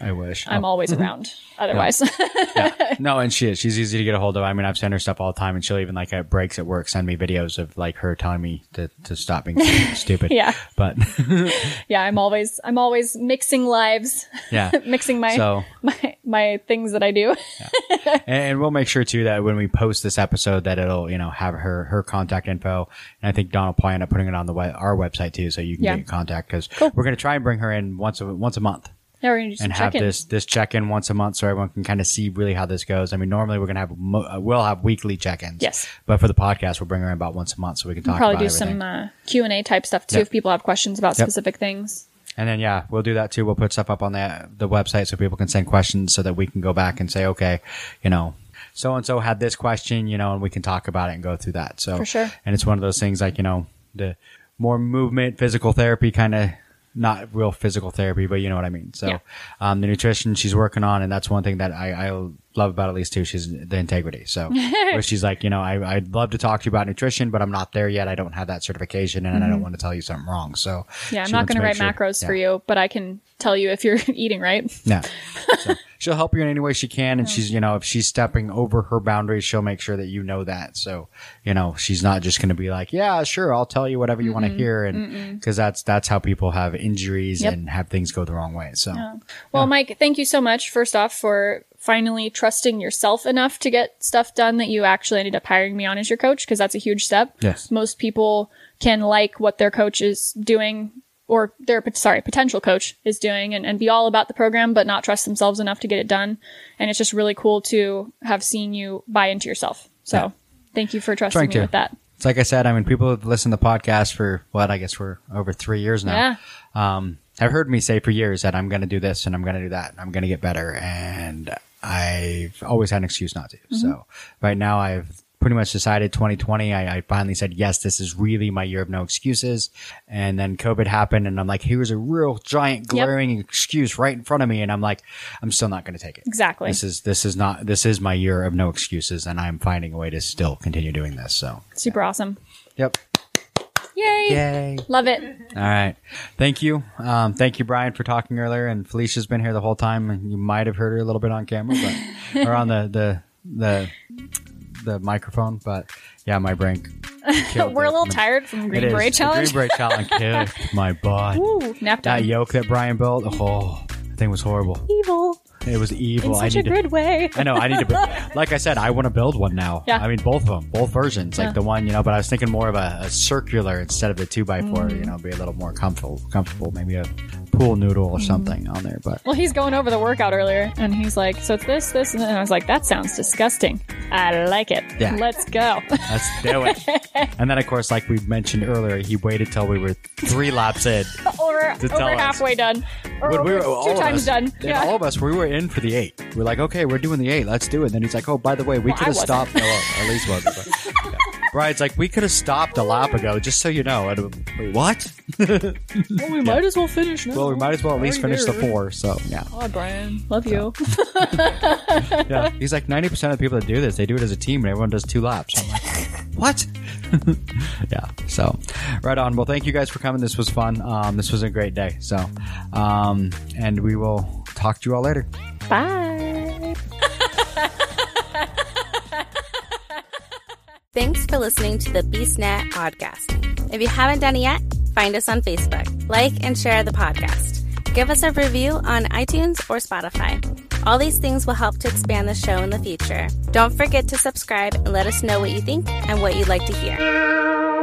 Speaker 3: I wish.
Speaker 7: I'm
Speaker 3: Oh.
Speaker 7: always mm-hmm. around otherwise.
Speaker 3: no, and she is. She's easy to get a hold of. I mean, I've sent her stuff all the time, and she'll even like at breaks at work send me videos of like her telling me to, to stop being stupid.
Speaker 7: Yeah.
Speaker 3: But
Speaker 7: yeah, I'm always I'm always mixing lives,
Speaker 3: yeah.
Speaker 7: mixing my
Speaker 3: So
Speaker 7: my my things that I do.
Speaker 3: and, and we'll make sure too that when we post this episode that it'll you know have her her contact info and i think don will probably end up putting it on the our website too so you can
Speaker 7: Yeah.
Speaker 3: get in contact because we're going to try and bring her in once a once a month
Speaker 7: Yeah, we're gonna do some
Speaker 3: and have
Speaker 7: check-ins.
Speaker 3: this this check-in once a month so everyone can kind of see really how this goes i mean normally we're going to have mo- uh, we'll have weekly check-ins
Speaker 7: Yes.
Speaker 3: but for the podcast we'll bring her in about once a month so we can talk
Speaker 7: Probably
Speaker 3: about
Speaker 7: do
Speaker 3: everything
Speaker 7: some uh, Q and A type stuff too
Speaker 3: Yep.
Speaker 7: if people have questions about
Speaker 3: Yep.
Speaker 7: specific things.
Speaker 3: And then yeah, we'll do that too. We'll put stuff up on the the website so people can send questions so that we can go back and say, okay, you know, so and so had this question, you know, and we can talk about it and go through that. So
Speaker 7: For sure.
Speaker 3: And it's one of those things like you know the more movement, physical therapy kind of. Not real physical therapy, but you know what I mean. So,
Speaker 7: Yeah.
Speaker 3: um, the nutrition she's working on, and that's one thing that I, I love about Elise too. She's the integrity. So, where she's like, you know, I, I'd love to talk to you about nutrition, but I'm not there yet. I don't have that certification, and I don't want to tell you something wrong. So,
Speaker 7: Mm-hmm. Yeah, I'm not going to write
Speaker 3: sure-
Speaker 7: macros for you, but I can tell you if you're eating right.
Speaker 3: Yeah. So she'll help you in any way she can. And she's, you know, if she's stepping over her boundaries, she'll make sure that you know that. So, you know, she's not just going to be like, yeah, sure, I'll tell you whatever you want to hear. And because that's, that's how people have injuries
Speaker 7: Yep.
Speaker 3: and have things go the wrong way. So,
Speaker 7: Well, Mike, thank you so much, first off, for finally trusting yourself enough to get stuff done that you actually ended up hiring me on as your coach, because that's a huge step.
Speaker 3: Yes.
Speaker 7: Most people can like what their coach is doing or their, sorry, potential coach is doing and, and be all about the program, but not trust themselves enough to get it done. And it's just really cool to have seen you buy into yourself. So
Speaker 3: Yeah.
Speaker 7: thank you for trusting
Speaker 3: Trying
Speaker 7: me
Speaker 3: to.
Speaker 7: with that.
Speaker 3: it's like I said, I mean, people have listened to the podcast for what I guess for over three years now.
Speaker 7: Yeah.
Speaker 3: um, have heard me say for years that I'm going to do this and I'm going to do that and I'm going to get better. And I've always had an excuse not to.
Speaker 7: Mm-hmm.
Speaker 3: So right now I've pretty much decided 2020, I, I finally said, yes, this is really my year of no excuses. And then COVID happened and I'm like, here's a real giant glaring excuse right in front of me. And I'm like, I'm still not going to take it.
Speaker 7: Exactly.
Speaker 3: This is, this is not, this is my year of no excuses and I'm finding a way to still continue doing this. So,
Speaker 7: Super awesome.
Speaker 3: yep.
Speaker 7: Yay.
Speaker 3: Yay.
Speaker 7: Love it.
Speaker 3: All right. Thank you. Um, thank you, Brian, for talking earlier. And Felicia's been here the whole time. And you might have heard her a little bit on camera, but or on the the the the microphone. But yeah, my brain.
Speaker 7: We're a
Speaker 3: it.
Speaker 7: little tired from Green. Beret Challenge.
Speaker 3: Green Beret Challenge kicked my butt.
Speaker 7: Woo,
Speaker 3: That yoke that Brian built. Oh, that thing was horrible.
Speaker 7: Evil.
Speaker 3: It was evil.
Speaker 7: In
Speaker 3: I
Speaker 7: such a
Speaker 3: need to.
Speaker 7: good way.
Speaker 3: I know. I need to. Build, like I said, I want to build one now.
Speaker 7: Yeah.
Speaker 3: I mean, both of them, both versions. Like the one, you know. But I was thinking more of a, a circular instead of the two by four.
Speaker 7: Mm.
Speaker 3: You know, be a little more comfortable. Comfortable. Maybe a pool noodle or something on there. But
Speaker 7: Well, he's going over the workout earlier, and he's like, "So it's this, this," and I was like, "That sounds disgusting. I like it.
Speaker 3: Yeah.
Speaker 7: Let's go."
Speaker 3: let's do it. and then, of course, like we mentioned earlier, he waited till we were three laps in.
Speaker 7: over
Speaker 3: To tell
Speaker 7: over
Speaker 3: us.
Speaker 7: halfway done, or
Speaker 3: When we were
Speaker 7: two times
Speaker 3: us,
Speaker 7: done. Yeah.
Speaker 3: all of us, we were in for the eight. We're like, okay, we're doing the eight. Let's do it. And then he's like, oh, by the way, we
Speaker 7: Well,
Speaker 3: could have stopped. No, at least wasn't. But, yeah. Brian's like, we could have stopped a lap ago, just so you know. And, wait, what?
Speaker 7: well, we might as well finish now.
Speaker 3: Well, we might as well at least
Speaker 7: Already
Speaker 3: finish the four. So yeah,
Speaker 7: Oh, Brian, love you.
Speaker 3: yeah. He's like ninety percent of the people that do this, they do it as a team, and everyone does two laps. I'm like, what? yeah. So right on. Well, thank you guys for coming. This was fun. Um, this was a great day. So, um, and we will talk to you all later.
Speaker 7: Bye.
Speaker 1: Thanks for listening to the BeastNet podcast. If you haven't done it yet, find us on Facebook, like and share the podcast. Give us a review on iTunes or Spotify. All these things will help to expand the show in the future. Don't forget to subscribe and let us know what you think and what you'd like to hear.